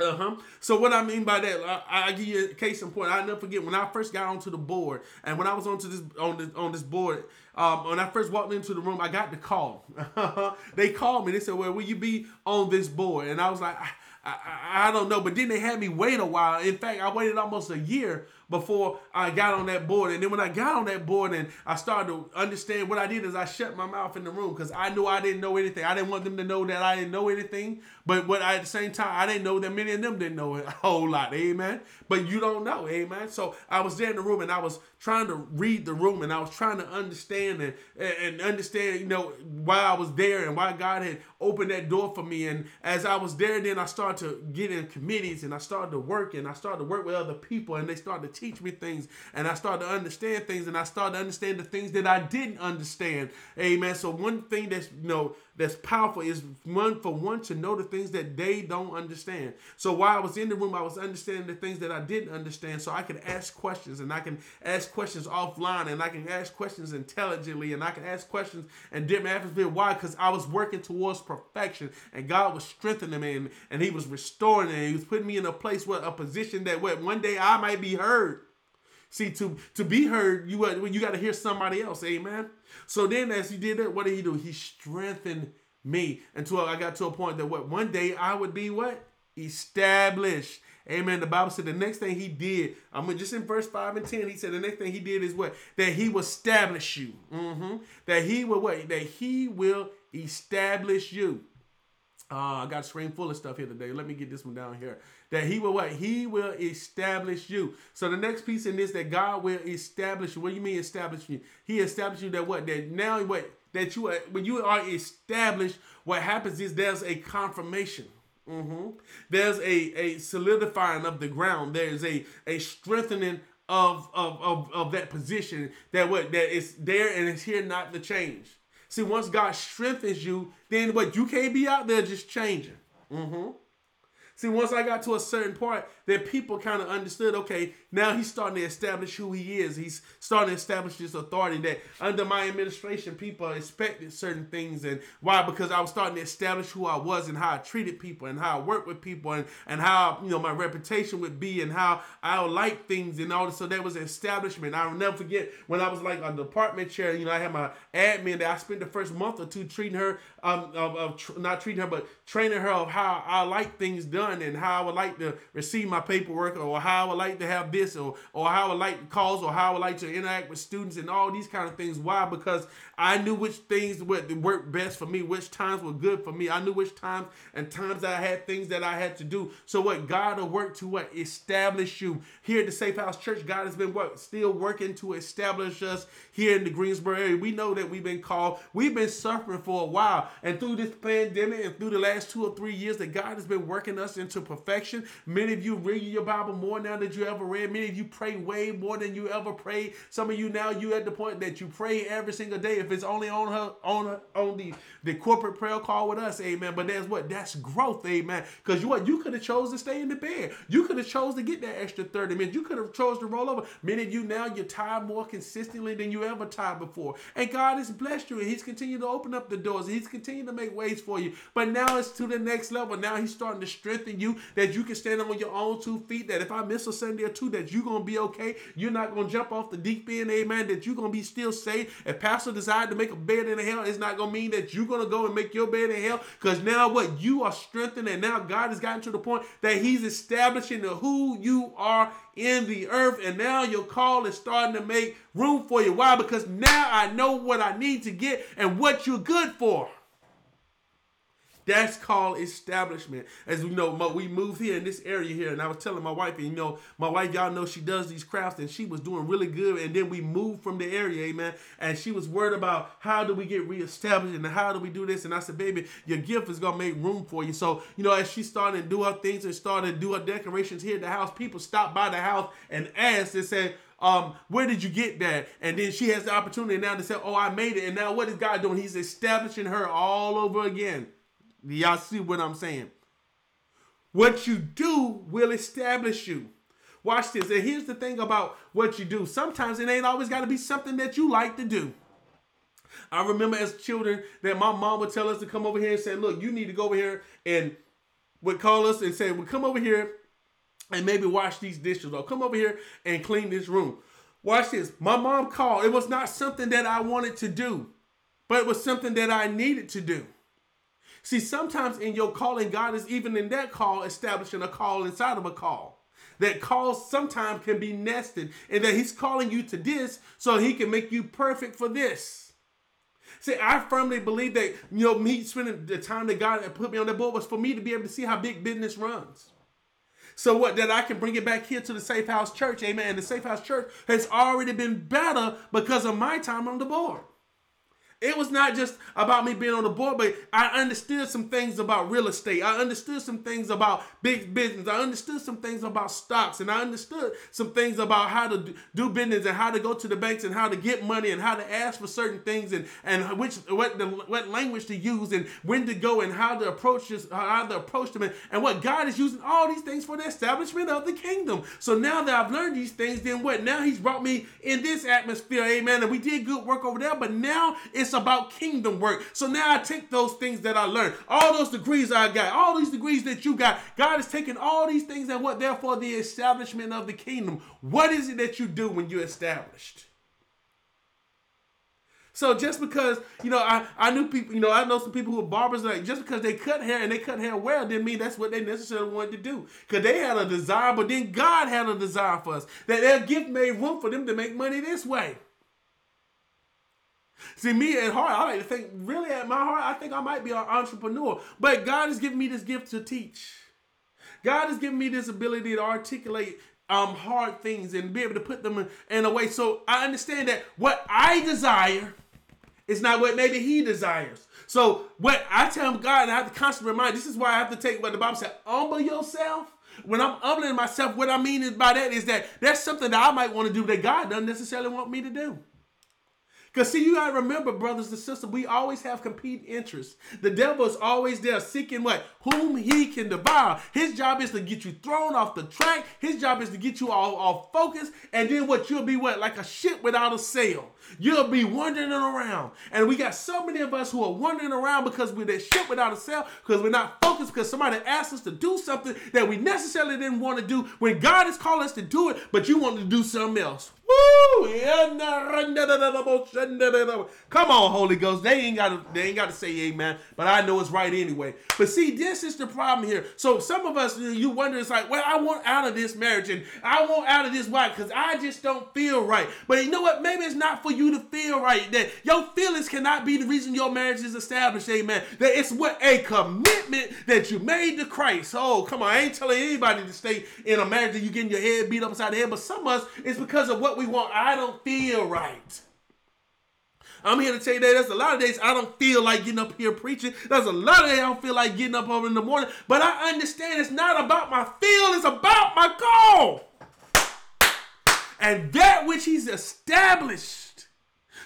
Uh huh. So what I mean by that, I, I give you a case in point. I never forget when I first got onto the board, and when I was onto this on this on this board, um, when I first walked into the room, I got the call. *laughs* they called me. They said, "Well, will you be on this board?" And I was like, I, I, I don't know. But then they had me wait a while. In fact, I waited almost a year before I got on that board. And then when I got on that board and I started to understand what I did is I shut my mouth in the room because I knew I didn't know anything. I didn't want them to know that I didn't know anything. But what I, at the same time, I didn't know that many of them didn't know a *laughs* whole lot. Amen. But you don't know. Amen. So I was there in the room and I was trying to read the room and I was trying to understand and, and understand, you know, why I was there and why God had opened that door for me. And as I was there, then I started to get in committees and I started to work and I started to work with other people and they started to teach me things and I started to understand things and I started to understand the things that I didn't understand. Amen. So one thing that's you know that's powerful is one for one to know the things that they don't understand. So while I was in the room, I was understanding the things that I didn't understand. So I could ask questions and I can ask questions offline and I can ask questions intelligently and I can ask questions in different atmosphere. Why? Because I was working towards perfection and God was strengthening me and, and He was restoring me and He was putting me in a place where a position that where one day I might be heard. See, to to be heard, you you got to hear somebody else. Amen. So then, as he did that, what did he do? He strengthened me until I got to a point that what one day I would be what established. Amen. The Bible said the next thing he did, I'm mean, just in verse 5 and 10, he said the next thing he did is what? That he will establish you. Mm-hmm. That he will what? That he will establish you. Uh, I got a screen full of stuff here today. Let me get this one down here that he will what? He will establish you. So the next piece in this that God will establish you. What do you mean establish you? He established you that what? That now what? That you are, when you are established, what happens is there's a confirmation. Mm-hmm. There's a, a solidifying of the ground. There's a, a strengthening of, of, of, of that position that what that is there and it's here not to change. See, once God strengthens you, then what you can't be out there just changing. Mm-hmm. See, once I got to a certain point, that people kind of understood, okay, now he's starting to establish who he is. He's starting to establish this authority that under my administration, people expected certain things. And why? Because I was starting to establish who I was and how I treated people and how I worked with people and, and how, you know, my reputation would be and how I would like things and all this. So there was establishment. I'll never forget when I was like a department chair, you know, I had my admin that I spent the first month or two treating her, um, of, of tr- not treating her, but training her of how I like things done and how I would like to receive my paperwork or how I would like to have this or, or how I would like to calls or how I would like to interact with students and all these kind of things. Why? Because I knew which things would work best for me, which times were good for me. I knew which times and times I had things that I had to do. So what God will work to what establish you here at the Safe House Church. God has been what still working to establish us here in the Greensboro area. We know that we've been called. We've been suffering for a while, and through this pandemic and through the last two or three years, that God has been working us into perfection. Many of you read your Bible more now than you ever read. Many of you pray way more than you ever prayed. Some of you now you at the point that you pray every single day. If it's only on her on her, on the the corporate prayer call with us, amen. But that's what that's growth, amen. Because you what you could have chose to stay in the bed. You could have chose to get that extra 30 minutes. You could have chose to roll over. Many of you now you're tired more consistently than you ever tired before. And God has blessed you and He's continued to open up the doors. He's continued to make ways for you. But now it's to the next level. Now He's starting to strengthen you that you can stand on your own two feet. That if I miss a Sunday or two, that you're gonna be okay. You're not gonna jump off the deep end, amen. That you're gonna be still safe. If Pastor decided to make a bed in hell, it's not gonna mean that you're gonna go and make your bed in hell. Because now what you are strengthened, and now God has gotten to the point that He's establishing who you are in the earth, and now your call is starting to make room for you. Why? Because now I know what I need to get and what you're good for. That's called establishment. As we know, we moved here in this area here, and I was telling my wife, and you know, my wife, y'all know she does these crafts, and she was doing really good. And then we moved from the area, amen. And she was worried about how do we get reestablished and how do we do this. And I said, baby, your gift is gonna make room for you. So you know, as she started to do her things and started to do her decorations here at the house, people stopped by the house and asked and said, um, where did you get that? And then she has the opportunity now to say, oh, I made it. And now what is God doing? He's establishing her all over again. Y'all see what I'm saying? What you do will establish you. Watch this. And here's the thing about what you do. Sometimes it ain't always got to be something that you like to do. I remember as children that my mom would tell us to come over here and say, look, you need to go over here and would call us and say, well, come over here and maybe wash these dishes or come over here and clean this room. Watch this. My mom called. It was not something that I wanted to do, but it was something that I needed to do. See, sometimes in your calling, God is even in that call establishing a call inside of a call. That calls sometimes can be nested, and that He's calling you to this so He can make you perfect for this. See, I firmly believe that you know me spending the time that God put me on that board was for me to be able to see how big business runs. So what that I can bring it back here to the Safe House Church, amen. And the Safe House Church has already been better because of my time on the board. It was not just about me being on the board, but I understood some things about real estate. I understood some things about big business. I understood some things about stocks, and I understood some things about how to do business and how to go to the banks and how to get money and how to ask for certain things and and which what the what language to use and when to go and how to approach this, how to approach them and, and what God is using all these things for the establishment of the kingdom. So now that I've learned these things, then what? Now He's brought me in this atmosphere, Amen. And we did good work over there, but now it's it's about kingdom work. So now I take those things that I learned, all those degrees I got, all these degrees that you got. God is taking all these things and what, therefore, the establishment of the kingdom. What is it that you do when you're established? So just because, you know, I, I knew people, you know, I know some people who are barbers, like just because they cut hair and they cut hair well didn't mean that's what they necessarily wanted to do. Because they had a desire, but then God had a desire for us. That their gift made room for them to make money this way. See, me at heart, I like to think, really at my heart, I think I might be an entrepreneur. But God has given me this gift to teach. God has given me this ability to articulate um, hard things and be able to put them in, in a way. So I understand that what I desire is not what maybe He desires. So what I tell God, and I have to constantly remind, this is why I have to take what the Bible said, humble yourself. When I'm humbling myself, what I mean is by that is that that's something that I might want to do that God doesn't necessarily want me to do. Because, see, you got to remember, brothers and sisters, we always have competing interests. The devil is always there seeking what? Whom he can devour. His job is to get you thrown off the track. His job is to get you all off focus. And then what? You'll be what? Like a ship without a sail. You'll be wandering around. And we got so many of us who are wandering around because we're that ship without a sail, because we're not focused, because somebody asked us to do something that we necessarily didn't want to do when God has called us to do it, but you want to do something else. Woo! Come on, Holy Ghost. They ain't gotta they ain't gotta say amen, but I know it's right anyway. But see, this is the problem here. So some of us you wonder, it's like, well, I want out of this marriage and I want out of this wife because I just don't feel right. But you know what? Maybe it's not for you to feel right. That your feelings cannot be the reason your marriage is established, amen. That it's what a commitment that you made to Christ. Oh, come on. I ain't telling anybody to stay in a marriage that you getting your head beat upside the head, but some of us it's because of what we want. I don't feel right. I'm here to tell you that there's a lot of days I don't feel like getting up here preaching. There's a lot of days I don't feel like getting up over in the morning. But I understand it's not about my feel, it's about my call. And that which he's established.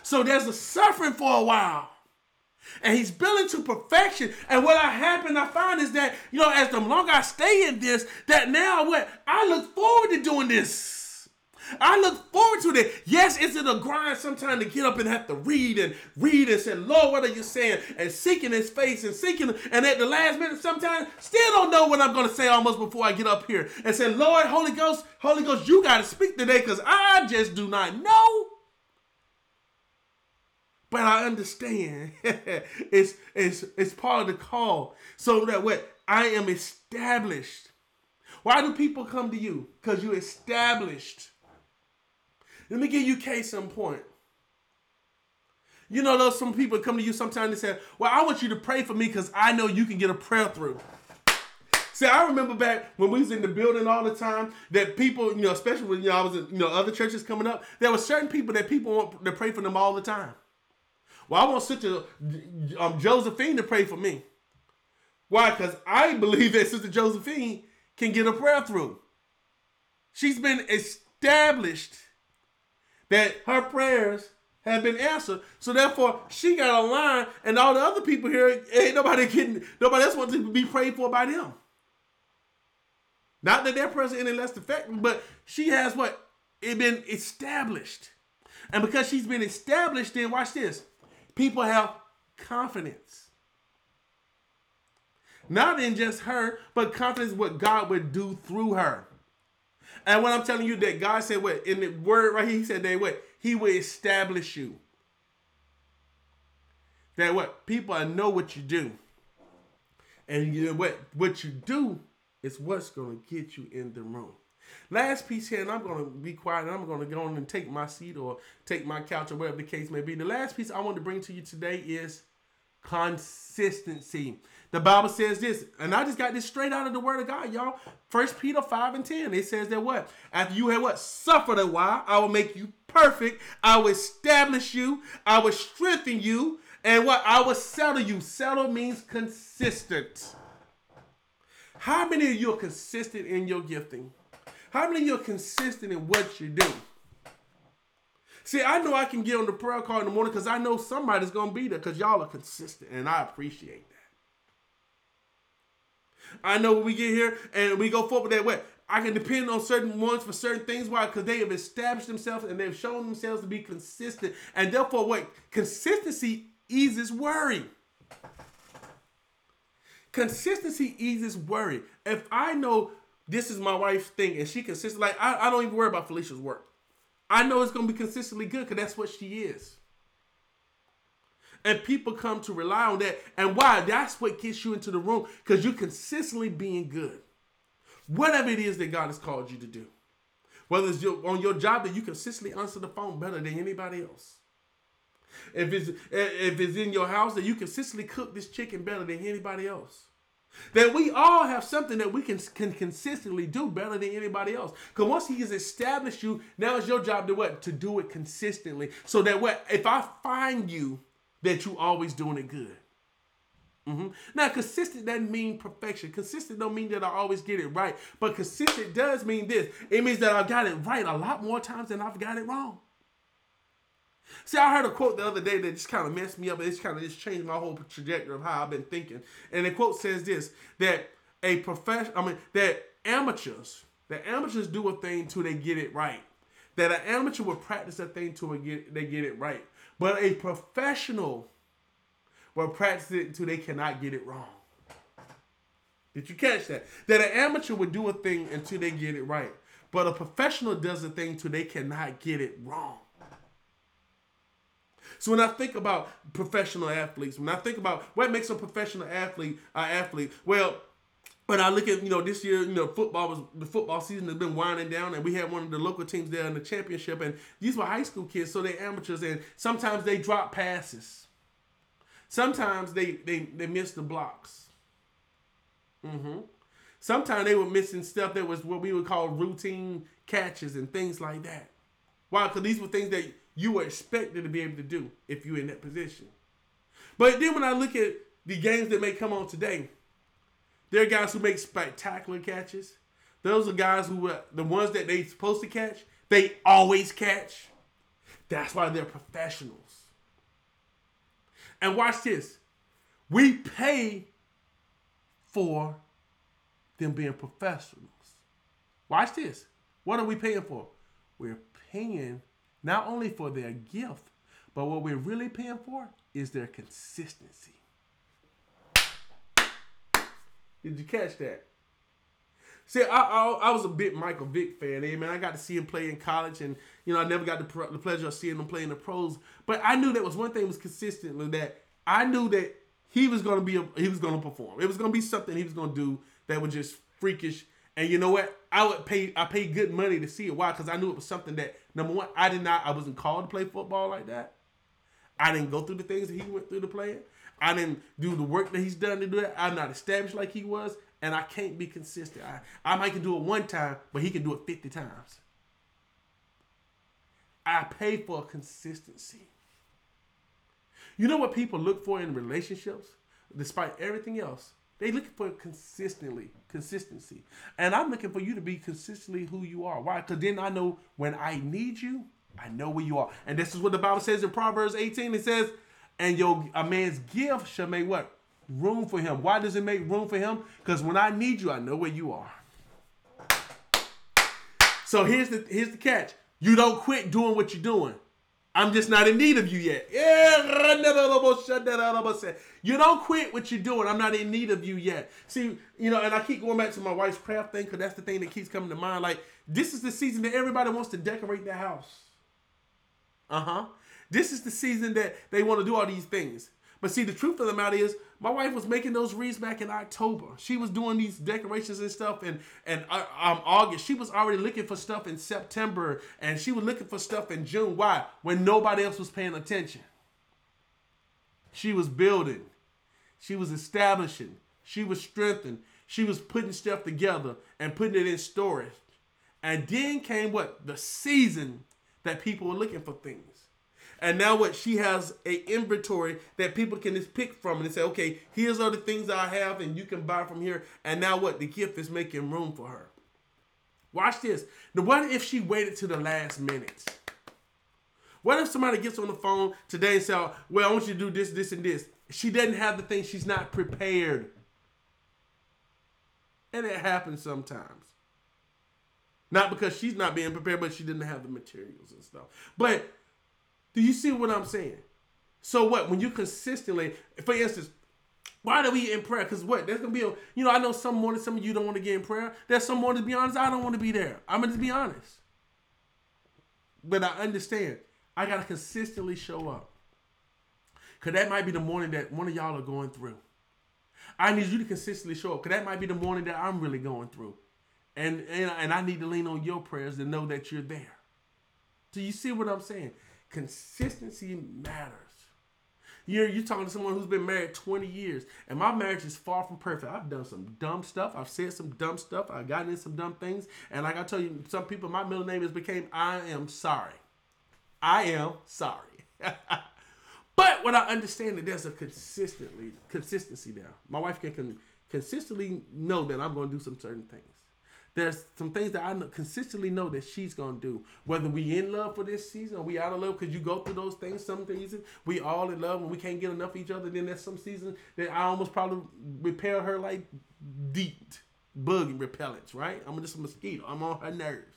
So there's a suffering for a while. And he's building to perfection. And what I happen I find is that, you know, as the longer I stay in this, that now what I look forward to doing this. I look forward to it. Yes, it's in a grind sometimes to get up and have to read and read and say, Lord, what are you saying? And seeking his face and seeking, and at the last minute, sometimes still don't know what I'm going to say almost before I get up here and say, Lord, Holy Ghost, Holy Ghost, you got to speak today because I just do not know. But I understand *laughs* it's, it's, it's part of the call so that what I am established. Why do people come to you? Because you established. Let me give you case in point. You know, those some people come to you sometimes and say, Well, I want you to pray for me because I know you can get a prayer through. See, I remember back when we was in the building all the time that people, you know, especially when you know I was in, you know other churches coming up, there were certain people that people want to pray for them all the time. Well, I want Sister um, Josephine to pray for me. Why? Because I believe that Sister Josephine can get a prayer through. She's been established that her prayers have been answered. So therefore, she got a line, and all the other people here ain't nobody getting nobody else wants to be prayed for by them. Not that their prayers are any less effective, but she has what? It been established. And because she's been established, then watch this. People have confidence. Not in just her, but confidence what God would do through her. And when I'm telling you that God said what in the word right here, he said that what he will establish you. That what people know what you do. And you know what what you do is what's to get you in the room. Last piece here, and I'm to be quiet, and I'm to go on and take my seat or take my couch or whatever the case may be. The last piece I want to bring to you today is consistency. The Bible says this, and I just got this straight out of the Word of God, y'all. First Peter 5 and 10. It says that what? After you have what? Suffered a while, I will make you perfect. I will establish you. I will strengthen you. And what? I will settle you. Settle means consistent. How many of you are consistent in your gifting? How many of you are consistent in what you do? See, I know I can get on the prayer call in the morning because I know somebody's going to be there because y'all are consistent, and I appreciate that. I know when we get here and we go forward that way, I can depend on certain ones for certain things. Why? Because they have established themselves and they've shown themselves to be consistent. And therefore, what? Consistency eases worry. Consistency eases worry. If I know this is my wife's thing and she consistent, like I, I don't even worry about Felicia's work. I know it's gonna be consistently good because that's what she is. And people come to rely on that. And why? That's what gets you into the room because you're consistently being good. Whatever it is that God has called you to do. Whether it's your, on your job that you consistently answer the phone better than anybody else. If it's if it's in your house that you consistently cook this chicken better than anybody else. That we all have something that we can, can consistently do better than anybody else. Because once he has established you, now it's your job to what? To do it consistently. So that what if I find you that you always doing it good. Mm-hmm. Now, consistent doesn't mean perfection. Consistent don't mean that I always get it right. But consistent does mean this. It means that I've got it right a lot more times than I've got it wrong. See, I heard a quote the other day that just kind of messed me up. It's kind of just changed my whole trajectory of how I've been thinking. And the quote says this: that a profession, I mean, that amateurs, that amateurs do a thing till they get it right. That an amateur will practice a thing till they get, they get it right. But a professional will practice it until they cannot get it wrong. Did you catch that? That an amateur would do a thing until they get it right. But a professional does a thing until they cannot get it wrong. So when I think about professional athletes, when I think about what makes a professional athlete an athlete, well, when I look at you know this year, you know football was the football season has been winding down, and we had one of the local teams there in the championship, and these were high school kids, so they're amateurs, and sometimes they drop passes, sometimes they they they miss the blocks. Mm-hmm. Sometimes they were missing stuff that was what we would call routine catches and things like that. Why? Because these were things that you were expected to be able to do if you're in that position. But then when I look at the games that may come on today, there are guys who make spectacular catches. Those are guys who are the ones that they supposed to catch, they always catch. That's why they're professionals. And watch this. We pay for them being professionals. Watch this. What are we paying for? We're paying not only for their gift, but what we're really paying for is their consistency. Did you catch that? See, I, I, I was a big Michael Vick fan. Eh, man, I got to see him play in college, and you know, I never got the, the pleasure of seeing him play in the pros. But I knew that was one thing was consistently that I knew that he was to be a, he was to perform. It was to be something he was to do that was just freakish. And you know what? I would pay I paid good money to see it. Why? Because I knew it was something that number one, I did not I wasn't called to play football like that. I didn't go through the things that he went through to play it. I didn't do the work that he's done to do it. I'm not established like he was, and I can't be consistent. I, I might can do it one time, but he can do it 50 times. I pay for consistency. You know what people look for in relationships? Despite everything else, they looking for consistently consistency, and I'm looking for you to be consistently who you are. Why? Because then I know when I need you, I know where you are, and this is what the Bible says in Proverbs 18. It says, "And your a man's gift shall make what room for him." Why does it make room for him? Because when I need you, I know where you are. So here's the here's the catch: you don't quit doing what you're doing. I'm just not in need of you yet. You don't quit what you're doing. I'm not in need of you yet. See, you know, and I keep going back to my wife's craft thing because that's the thing that keeps coming to mind. Like, this is the season that everybody wants to decorate their house. Uh huh. This is the season that they want to do all these things. But see, the truth of the matter is, my wife was making those wreaths back in October. She was doing these decorations and stuff, and and uh, um, August. She was already looking for stuff in September, and she was looking for stuff in June. Why? When nobody else was paying attention. She was building, she was establishing, she was strengthening, she was putting stuff together and putting it in storage. And then came what? The season that people were looking for things. And now what? She has a inventory that people can just pick from and say, okay, here's all the things I have, and you can buy from here. And now what? The gift is making room for her. Watch this. Now, what if she waited to the last minute? What if somebody gets on the phone today and says, well, I want you to do this, this, and this? She doesn't have the thing. She's not prepared. And it happens sometimes. Not because she's not being prepared, but she didn't have the materials and stuff. But do you see what I'm saying? So what? When you consistently, for instance, why do we in prayer? Because what? There's gonna be a, you know, I know some mornings some of you don't want to get in prayer. There's some mornings, to be honest, I don't want to be there. I'm gonna just be honest. But I understand. I gotta consistently show up. Cause that might be the morning that one of y'all are going through. I need you to consistently show up. Cause that might be the morning that I'm really going through. And and, and I need to lean on your prayers to know that you're there. Do you see what I'm saying? Consistency matters. You're you're talking to someone who's been married 20 years, and my marriage is far from perfect. I've done some dumb stuff. I've said some dumb stuff. I've gotten in some dumb things. And like I tell you, some people, my middle name has became I am sorry. I am sorry. *laughs* but what I understand that there's a consistently consistency there. My wife can, can consistently know that I'm going to do some certain things there's some things that I consistently know that she's gonna do. Whether we in love for this season or we out of love, because you go through those things. Some seasons we all in love and we can't get enough of each other. Then there's some seasons that I almost probably repel her like deep bug repellents. Right? I'm just a mosquito. I'm on her nerves.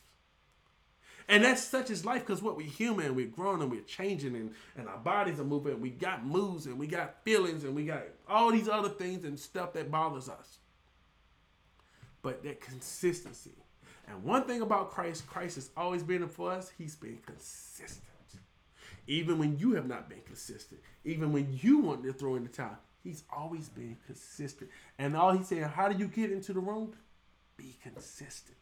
And that's such as life because what we're human, we're growing and we're changing and, and our bodies are moving. We got moods and we got feelings and we got all these other things and stuff that bothers us but that consistency. And one thing about Christ, Christ has always been for us, he's been consistent. Even when you have not been consistent, even when you want to throw in the towel, he's always been consistent. And all he's saying, how do you get into the room? Be consistent.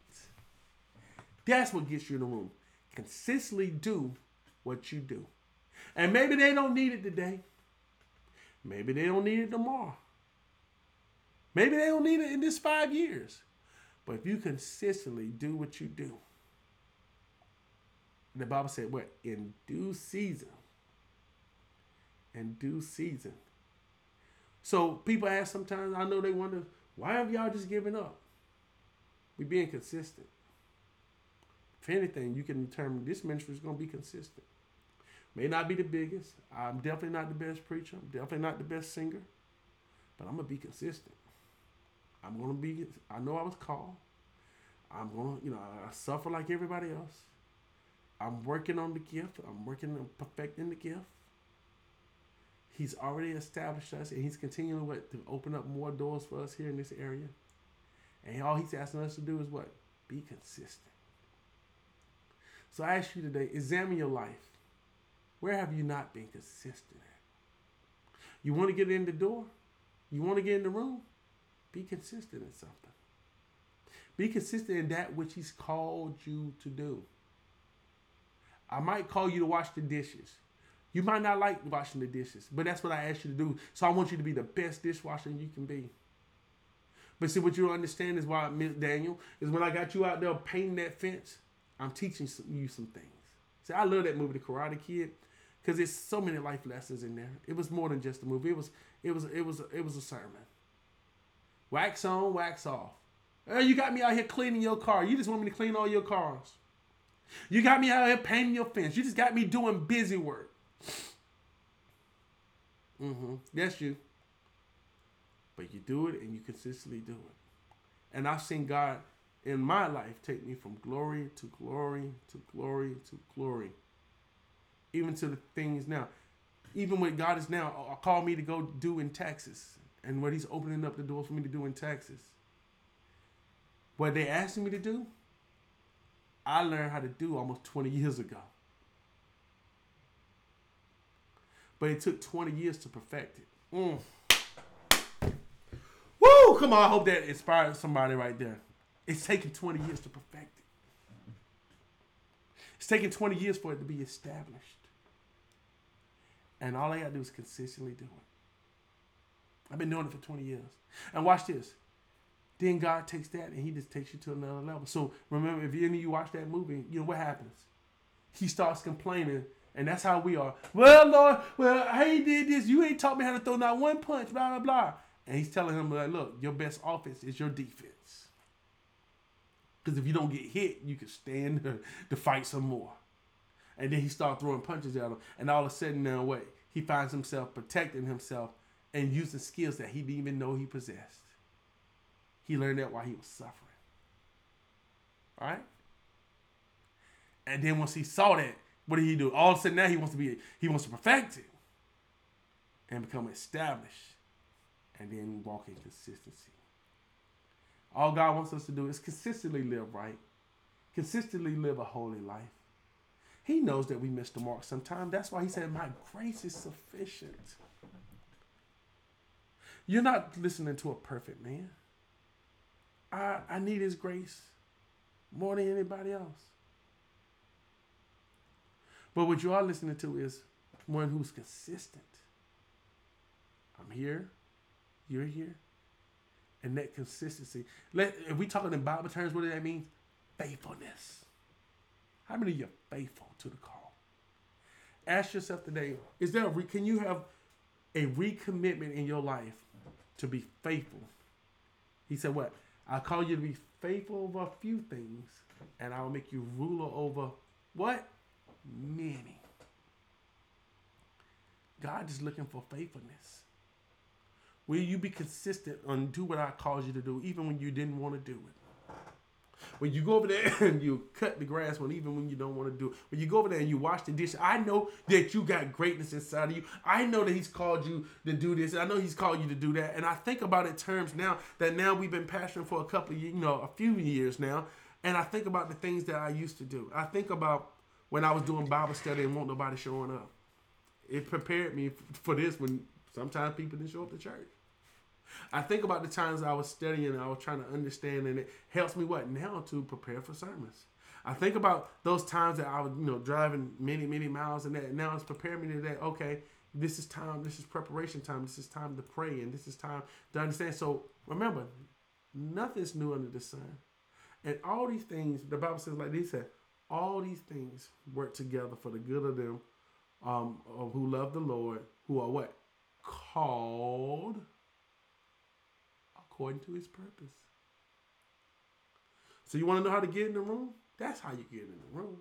That's what gets you in the room. Consistently do what you do. And maybe they don't need it today. Maybe they don't need it tomorrow. Maybe they don't need it in this five years. But if you consistently do what you do, the Bible said, what? In due season. In due season. So people ask sometimes, I know they wonder, why have y'all just given up? We being consistent. If anything, you can determine this ministry is going to be consistent. May not be the biggest. I'm definitely not the best preacher. I'm definitely not the best singer. But I'm going to be consistent. I'm gonna be. I know I was called. I'm gonna, you know, I suffer like everybody else. I'm working on the gift. I'm working on perfecting the gift. He's already established us, and he's continuing what to open up more doors for us here in this area. And all he's asking us to do is what? Be consistent. So I ask you today, examine your life. Where have you not been consistent at? You want to get in the door? You want to get in the room? Be consistent in something. Be consistent in that which He's called you to do. I might call you to wash the dishes. You might not like washing the dishes, but that's what I asked you to do. So I want you to be the best dishwasher you can be. But see, what you don't understand is why, Miss Daniel, is when I got you out there painting that fence, I'm teaching you some things. See, I love that movie, The Karate Kid, because there's so many life lessons in there. It was more than just a movie. It was, it was, it was, it was a sermon. Wax on, wax off. Oh, you got me out here cleaning your car. You just want me to clean all your cars. You got me out here painting your fence. You just got me doing busy work. Mm-hmm. That's you. But you do it and you consistently do it. And I've seen God in my life take me from glory to glory to glory to glory. Even to the things now. Even what God is now uh, called me to go do in Texas. And what he's opening up the door for me to do in Texas. What they asked me to do, I learned how to do almost 20 years ago. But it took 20 years to perfect it. Mm. Woo! Come on, I hope that inspired somebody right there. It's taken 20 years to perfect it. It's taken 20 years for it to be established. And all I gotta do is consistently do it. I've been doing it for 20 years. And watch this. Then God takes that and he just takes you to another level. So remember, if any of you watch that movie, you know what happens? He starts complaining, and that's how we are. Well, Lord, well, he did this. You ain't taught me how to throw not one punch, blah, blah, blah. And he's telling him, like, look, your best offense is your defense. Because if you don't get hit, you can stand to, *laughs* to fight some more. And then he starts throwing punches at him. And all of a sudden, now what? He finds himself protecting himself and using skills that he didn't even know he possessed. He learned that while he was suffering. All right? And then once he saw that, what did he do? All of a sudden now he wants to be he wants to perfect it and become established and then walk in consistency. All God wants us to do is consistently live right, consistently live a holy life. He knows that we miss the mark sometimes. That's why he said, My grace is sufficient. You're not listening to a perfect man. I, I need his grace more than anybody else. But what you are listening to is one who's consistent. I'm here, you're here. And that consistency. Let if we talking in Bible terms, what does that mean? Faithfulness. How many of you are faithful to the call? Ask yourself today, is there a re, can you have a recommitment in your life to be faithful? He said what? I call you to be faithful over a few things, and I'll make you ruler over what? Many. God is looking for faithfulness. Will you be consistent and do what I called you to do, even when you didn't want to do it? When you go over there *laughs* and you cut the grass when even when you don't want to do it. When you go over there and you wash the dish, I know that you got greatness inside of you. I know that he's called you to do this. I know he's called you to do that. And I think about it terms now that now we've been pastoring for a couple of you know, a few years now. And I think about the things that I used to do. I think about when I was doing Bible study and want nobody showing up. It prepared me for this when sometimes people didn't show up to church. I think about the times I was studying and I was trying to understand, and it helps me what now to prepare for sermons. I think about those times that I was, you know, driving many, many miles, and that now it's preparing me to that. Okay, this is time. This is preparation time. This is time to pray, and this is time to understand. So remember, nothing's new under the sun, and all these things. The Bible says, like they said, all these things work together for the good of them um, who love the Lord, who are what called according to his purpose. So you want to know how to get in the room? That's how you get in the room.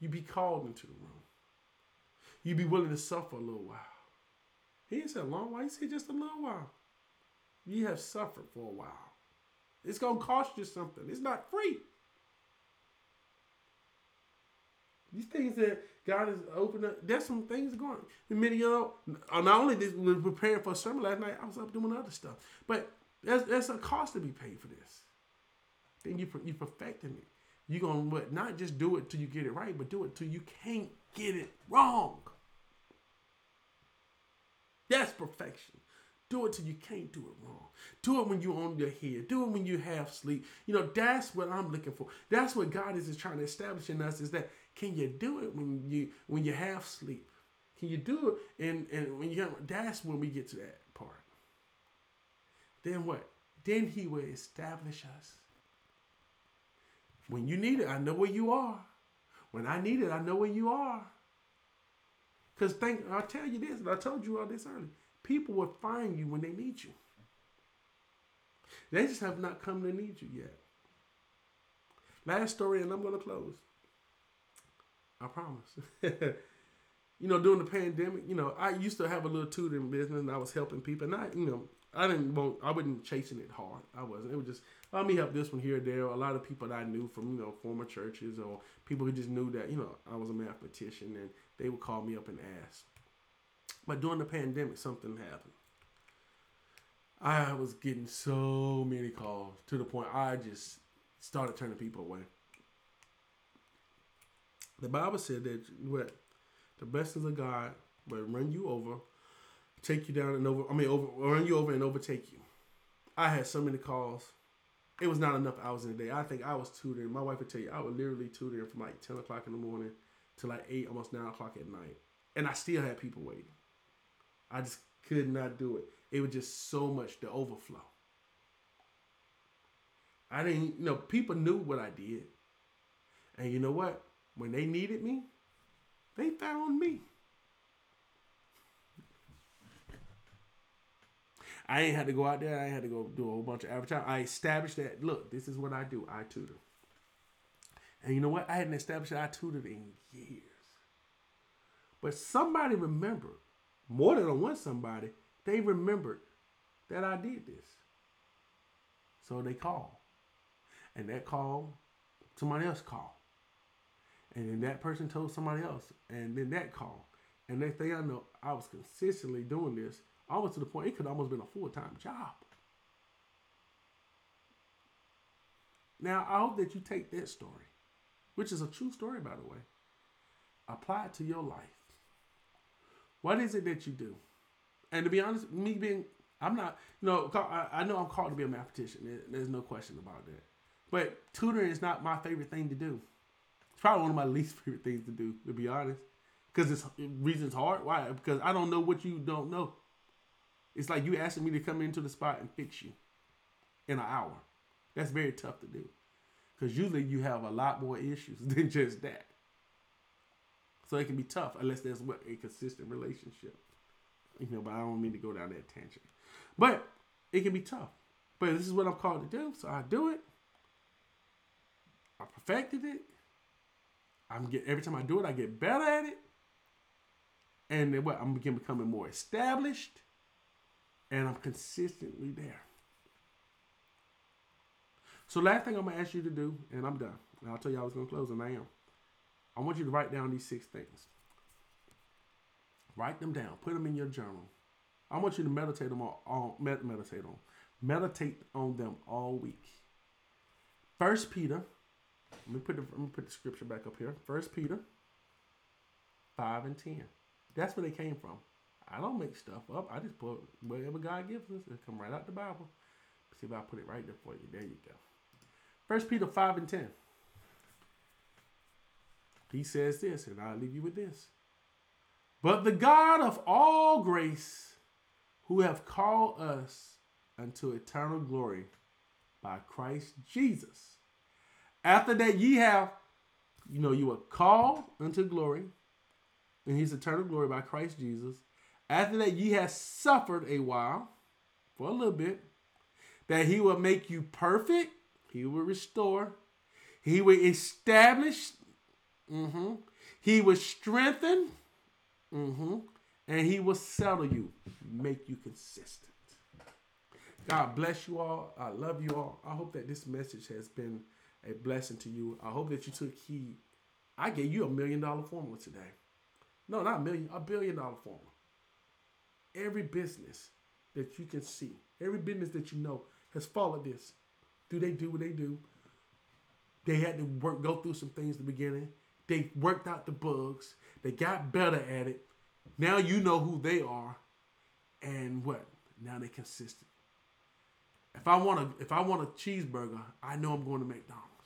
You be called into the room. You be willing to suffer a little while. He didn't say a long while, he said just a little while. You have suffered for a while. It's gonna cost you something. It's not free. These things that God has opened up, there's some things going. Many of uh, not only this, we were preparing for a sermon last night, I was up doing other stuff. But there's, there's a cost to be paid for this. Then you, you're perfecting it. You're going to not just do it till you get it right, but do it till you can't get it wrong. That's perfection. Do it till you can't do it wrong. Do it when you're on your head. Do it when you have sleep. You know, that's what I'm looking for. That's what God is, is trying to establish in us is that can you do it when you when you have sleep? Can you do it? And and when you that's when we get to that part. Then what? Then he will establish us. When you need it, I know where you are. When I need it, I know where you are. Because think I'll tell you this, and I told you all this earlier. People will find you when they need you. They just have not come to need you yet. Last story, and I'm gonna close. I promise. *laughs* you know, during the pandemic, you know, I used to have a little tutoring business and I was helping people. And I, you know, I didn't want, I wasn't chasing it hard. I wasn't. It was just, let me help this one here there. A lot of people that I knew from, you know, former churches or people who just knew that, you know, I was a mathematician and they would call me up and ask. But during the pandemic, something happened. I was getting so many calls to the point I just started turning people away. The Bible said that what the blessings of God will run you over, take you down and over. I mean, over run you over and overtake you. I had so many calls. It was not enough hours in a day. I think I was tutoring. My wife would tell you I would literally tutor from like ten o'clock in the morning to like eight, almost nine o'clock at night, and I still had people waiting. I just could not do it. It was just so much the overflow. I didn't, you know, people knew what I did. And you know what? When they needed me, they found me. I ain't had to go out there. I had to go do a whole bunch of advertising. I established that. Look, this is what I do. I tutor. And you know what? I hadn't established that I tutored in years. But somebody remembered, more than one somebody, they remembered that I did this. So they called. And that call, somebody else called. And then that person told somebody else. And then that call. And next thing I know, I was consistently doing this, almost to the point it could almost been a full time job. Now, I hope that you take that story, which is a true story, by the way, apply it to your life. What is it that you do? And to be honest, me being, I'm not, you know, I, know I'm called to be a mathematician. There's no question about that. But tutoring is not my favorite thing to do. It's probably one of my least *laughs* favorite things to do, to be honest. Because it's reasons hard. Why? Because I don't know what you don't know. It's like you asking me to come into the spot and fix you in an hour. That's very tough to do. Because usually you have a lot more issues *laughs* than just that. So it can be tough unless there's what a consistent relationship. You know, but I don't mean to go down that tangent. But it can be tough. But this is what I'm called to do, so I do it. I perfected it. I'm get every time I do it, I get better at it. And then what? I'm begin becoming more established, and I'm consistently there. So last thing I'm gonna ask you to do, and I'm done. And I'll tell you I was gonna close, and I am. I want you to write down these six things. Write them down. Put them in your journal. I want you to meditate them all, all meditate on. Meditate on them all week. First Peter let me put the let me put the scripture back up here. First Peter five and ten. That's where they came from. I don't make stuff up. I just put whatever God gives us. It come right out the Bible. See if I put it right there for you. There you go. First Peter five and ten. He says this, and I'll leave you with this. But the God of all grace, who have called us unto eternal glory by Christ Jesus after that, ye have, you know, you were called unto glory, and his eternal glory by Christ Jesus. After that, ye have suffered a while, for a little bit, that he will make you perfect, he will restore, he will establish, mm-hmm, he will strengthen, mm-hmm, and he will settle you, make you consistent. God bless you all. I love you all. I hope that this message has been a blessing to you. I hope that you took heed. I gave you a million dollar formula today. No, not a million, a billion dollar formula. Every business that you can see, every business that you know has followed this. Do they do what they do? They had to work, go through some things in the beginning. They worked out the bugs. They got better at it. Now you know who they are, and what? Now they're consistent. If I want a if I want a cheeseburger, I know I'm going to McDonald's.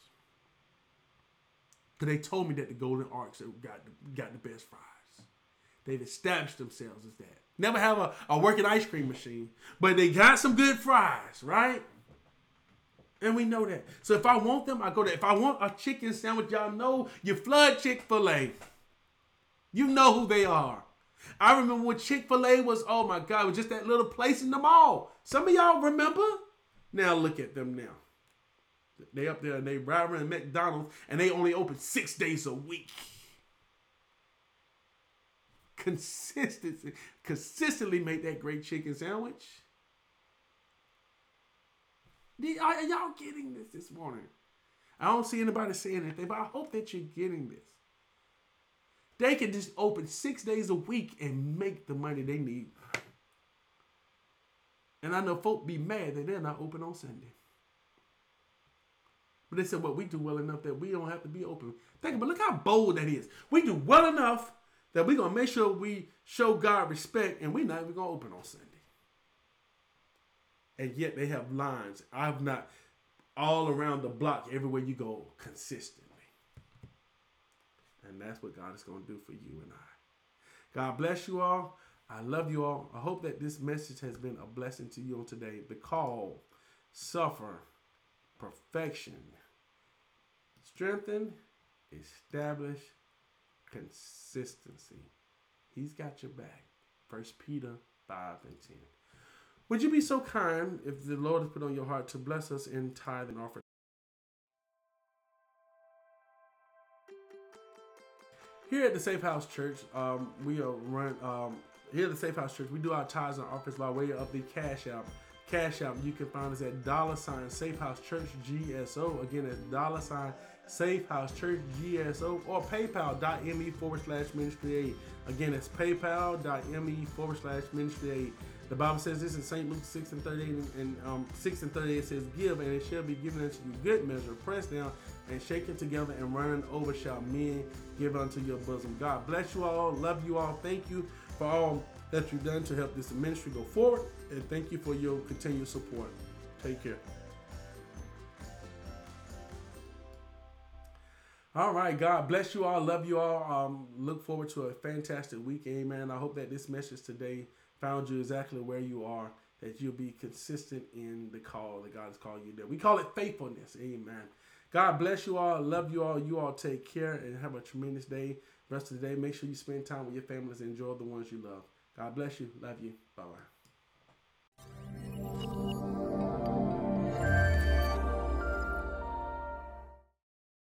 Cause they told me that the Golden Arches got the, got the best fries. They've established themselves as that. Never have a, a working ice cream machine, but they got some good fries, right? And we know that. So if I want them, I go there. If I want a chicken sandwich, y'all know you flood Chick fil A. You know who they are. I remember when Chick fil A was, oh my God, was just that little place in the mall. Some of y'all remember? Now look at them now. They up there and they rivaling McDonald's and they only open six days a week. Consistency, consistently make that great chicken sandwich. Are y'all getting this this morning? I don't see anybody saying anything, but I hope that you're getting this. They can just open six days a week and make the money they need. And I know folk be mad that they're not open on Sunday. But they said, well, we do well enough that we don't have to be open. Think about look how bold that is. We do well enough that we're gonna make sure we show God respect and we're not even gonna open on Sunday and yet they have lines. I've not all around the block, everywhere you go, consistently. And that's what God is going to do for you and I. God bless you all. I love you all. I hope that this message has been a blessing to you on today. The call, suffer, perfection, strengthen, establish, consistency. He's got your back. First Peter 5 and 10. Would you be so kind if the Lord has put on your heart to bless us in tithe and offering? Here at the Safe House Church, um, we are run um, here at the Safe House Church. We do our tithes and offers by way of the Cash App. Cash App. You can find us at dollar sign Safe House Church GSO. Again, at dollar sign Safe House Church GSO or PayPal.me forward slash Ministry Aid. Again, it's PayPal.me forward slash Ministry Aid. The Bible says this in St. Luke 6 and 38 and, and um, 6 and 38 says, Give and it shall be given unto you good measure, pressed down and shaken together and running over shall men give unto your bosom. God bless you all. Love you all. Thank you for all that you've done to help this ministry go forward. And thank you for your continued support. Take care. All right, God bless you all. Love you all. Um, look forward to a fantastic week. Amen. I hope that this message today found you exactly where you are, that you'll be consistent in the call that God has called you to. We call it faithfulness. Amen. God bless you all. Love you all. You all take care and have a tremendous day. Rest of the day, make sure you spend time with your families and enjoy the ones you love. God bless you. Love you. Bye bye.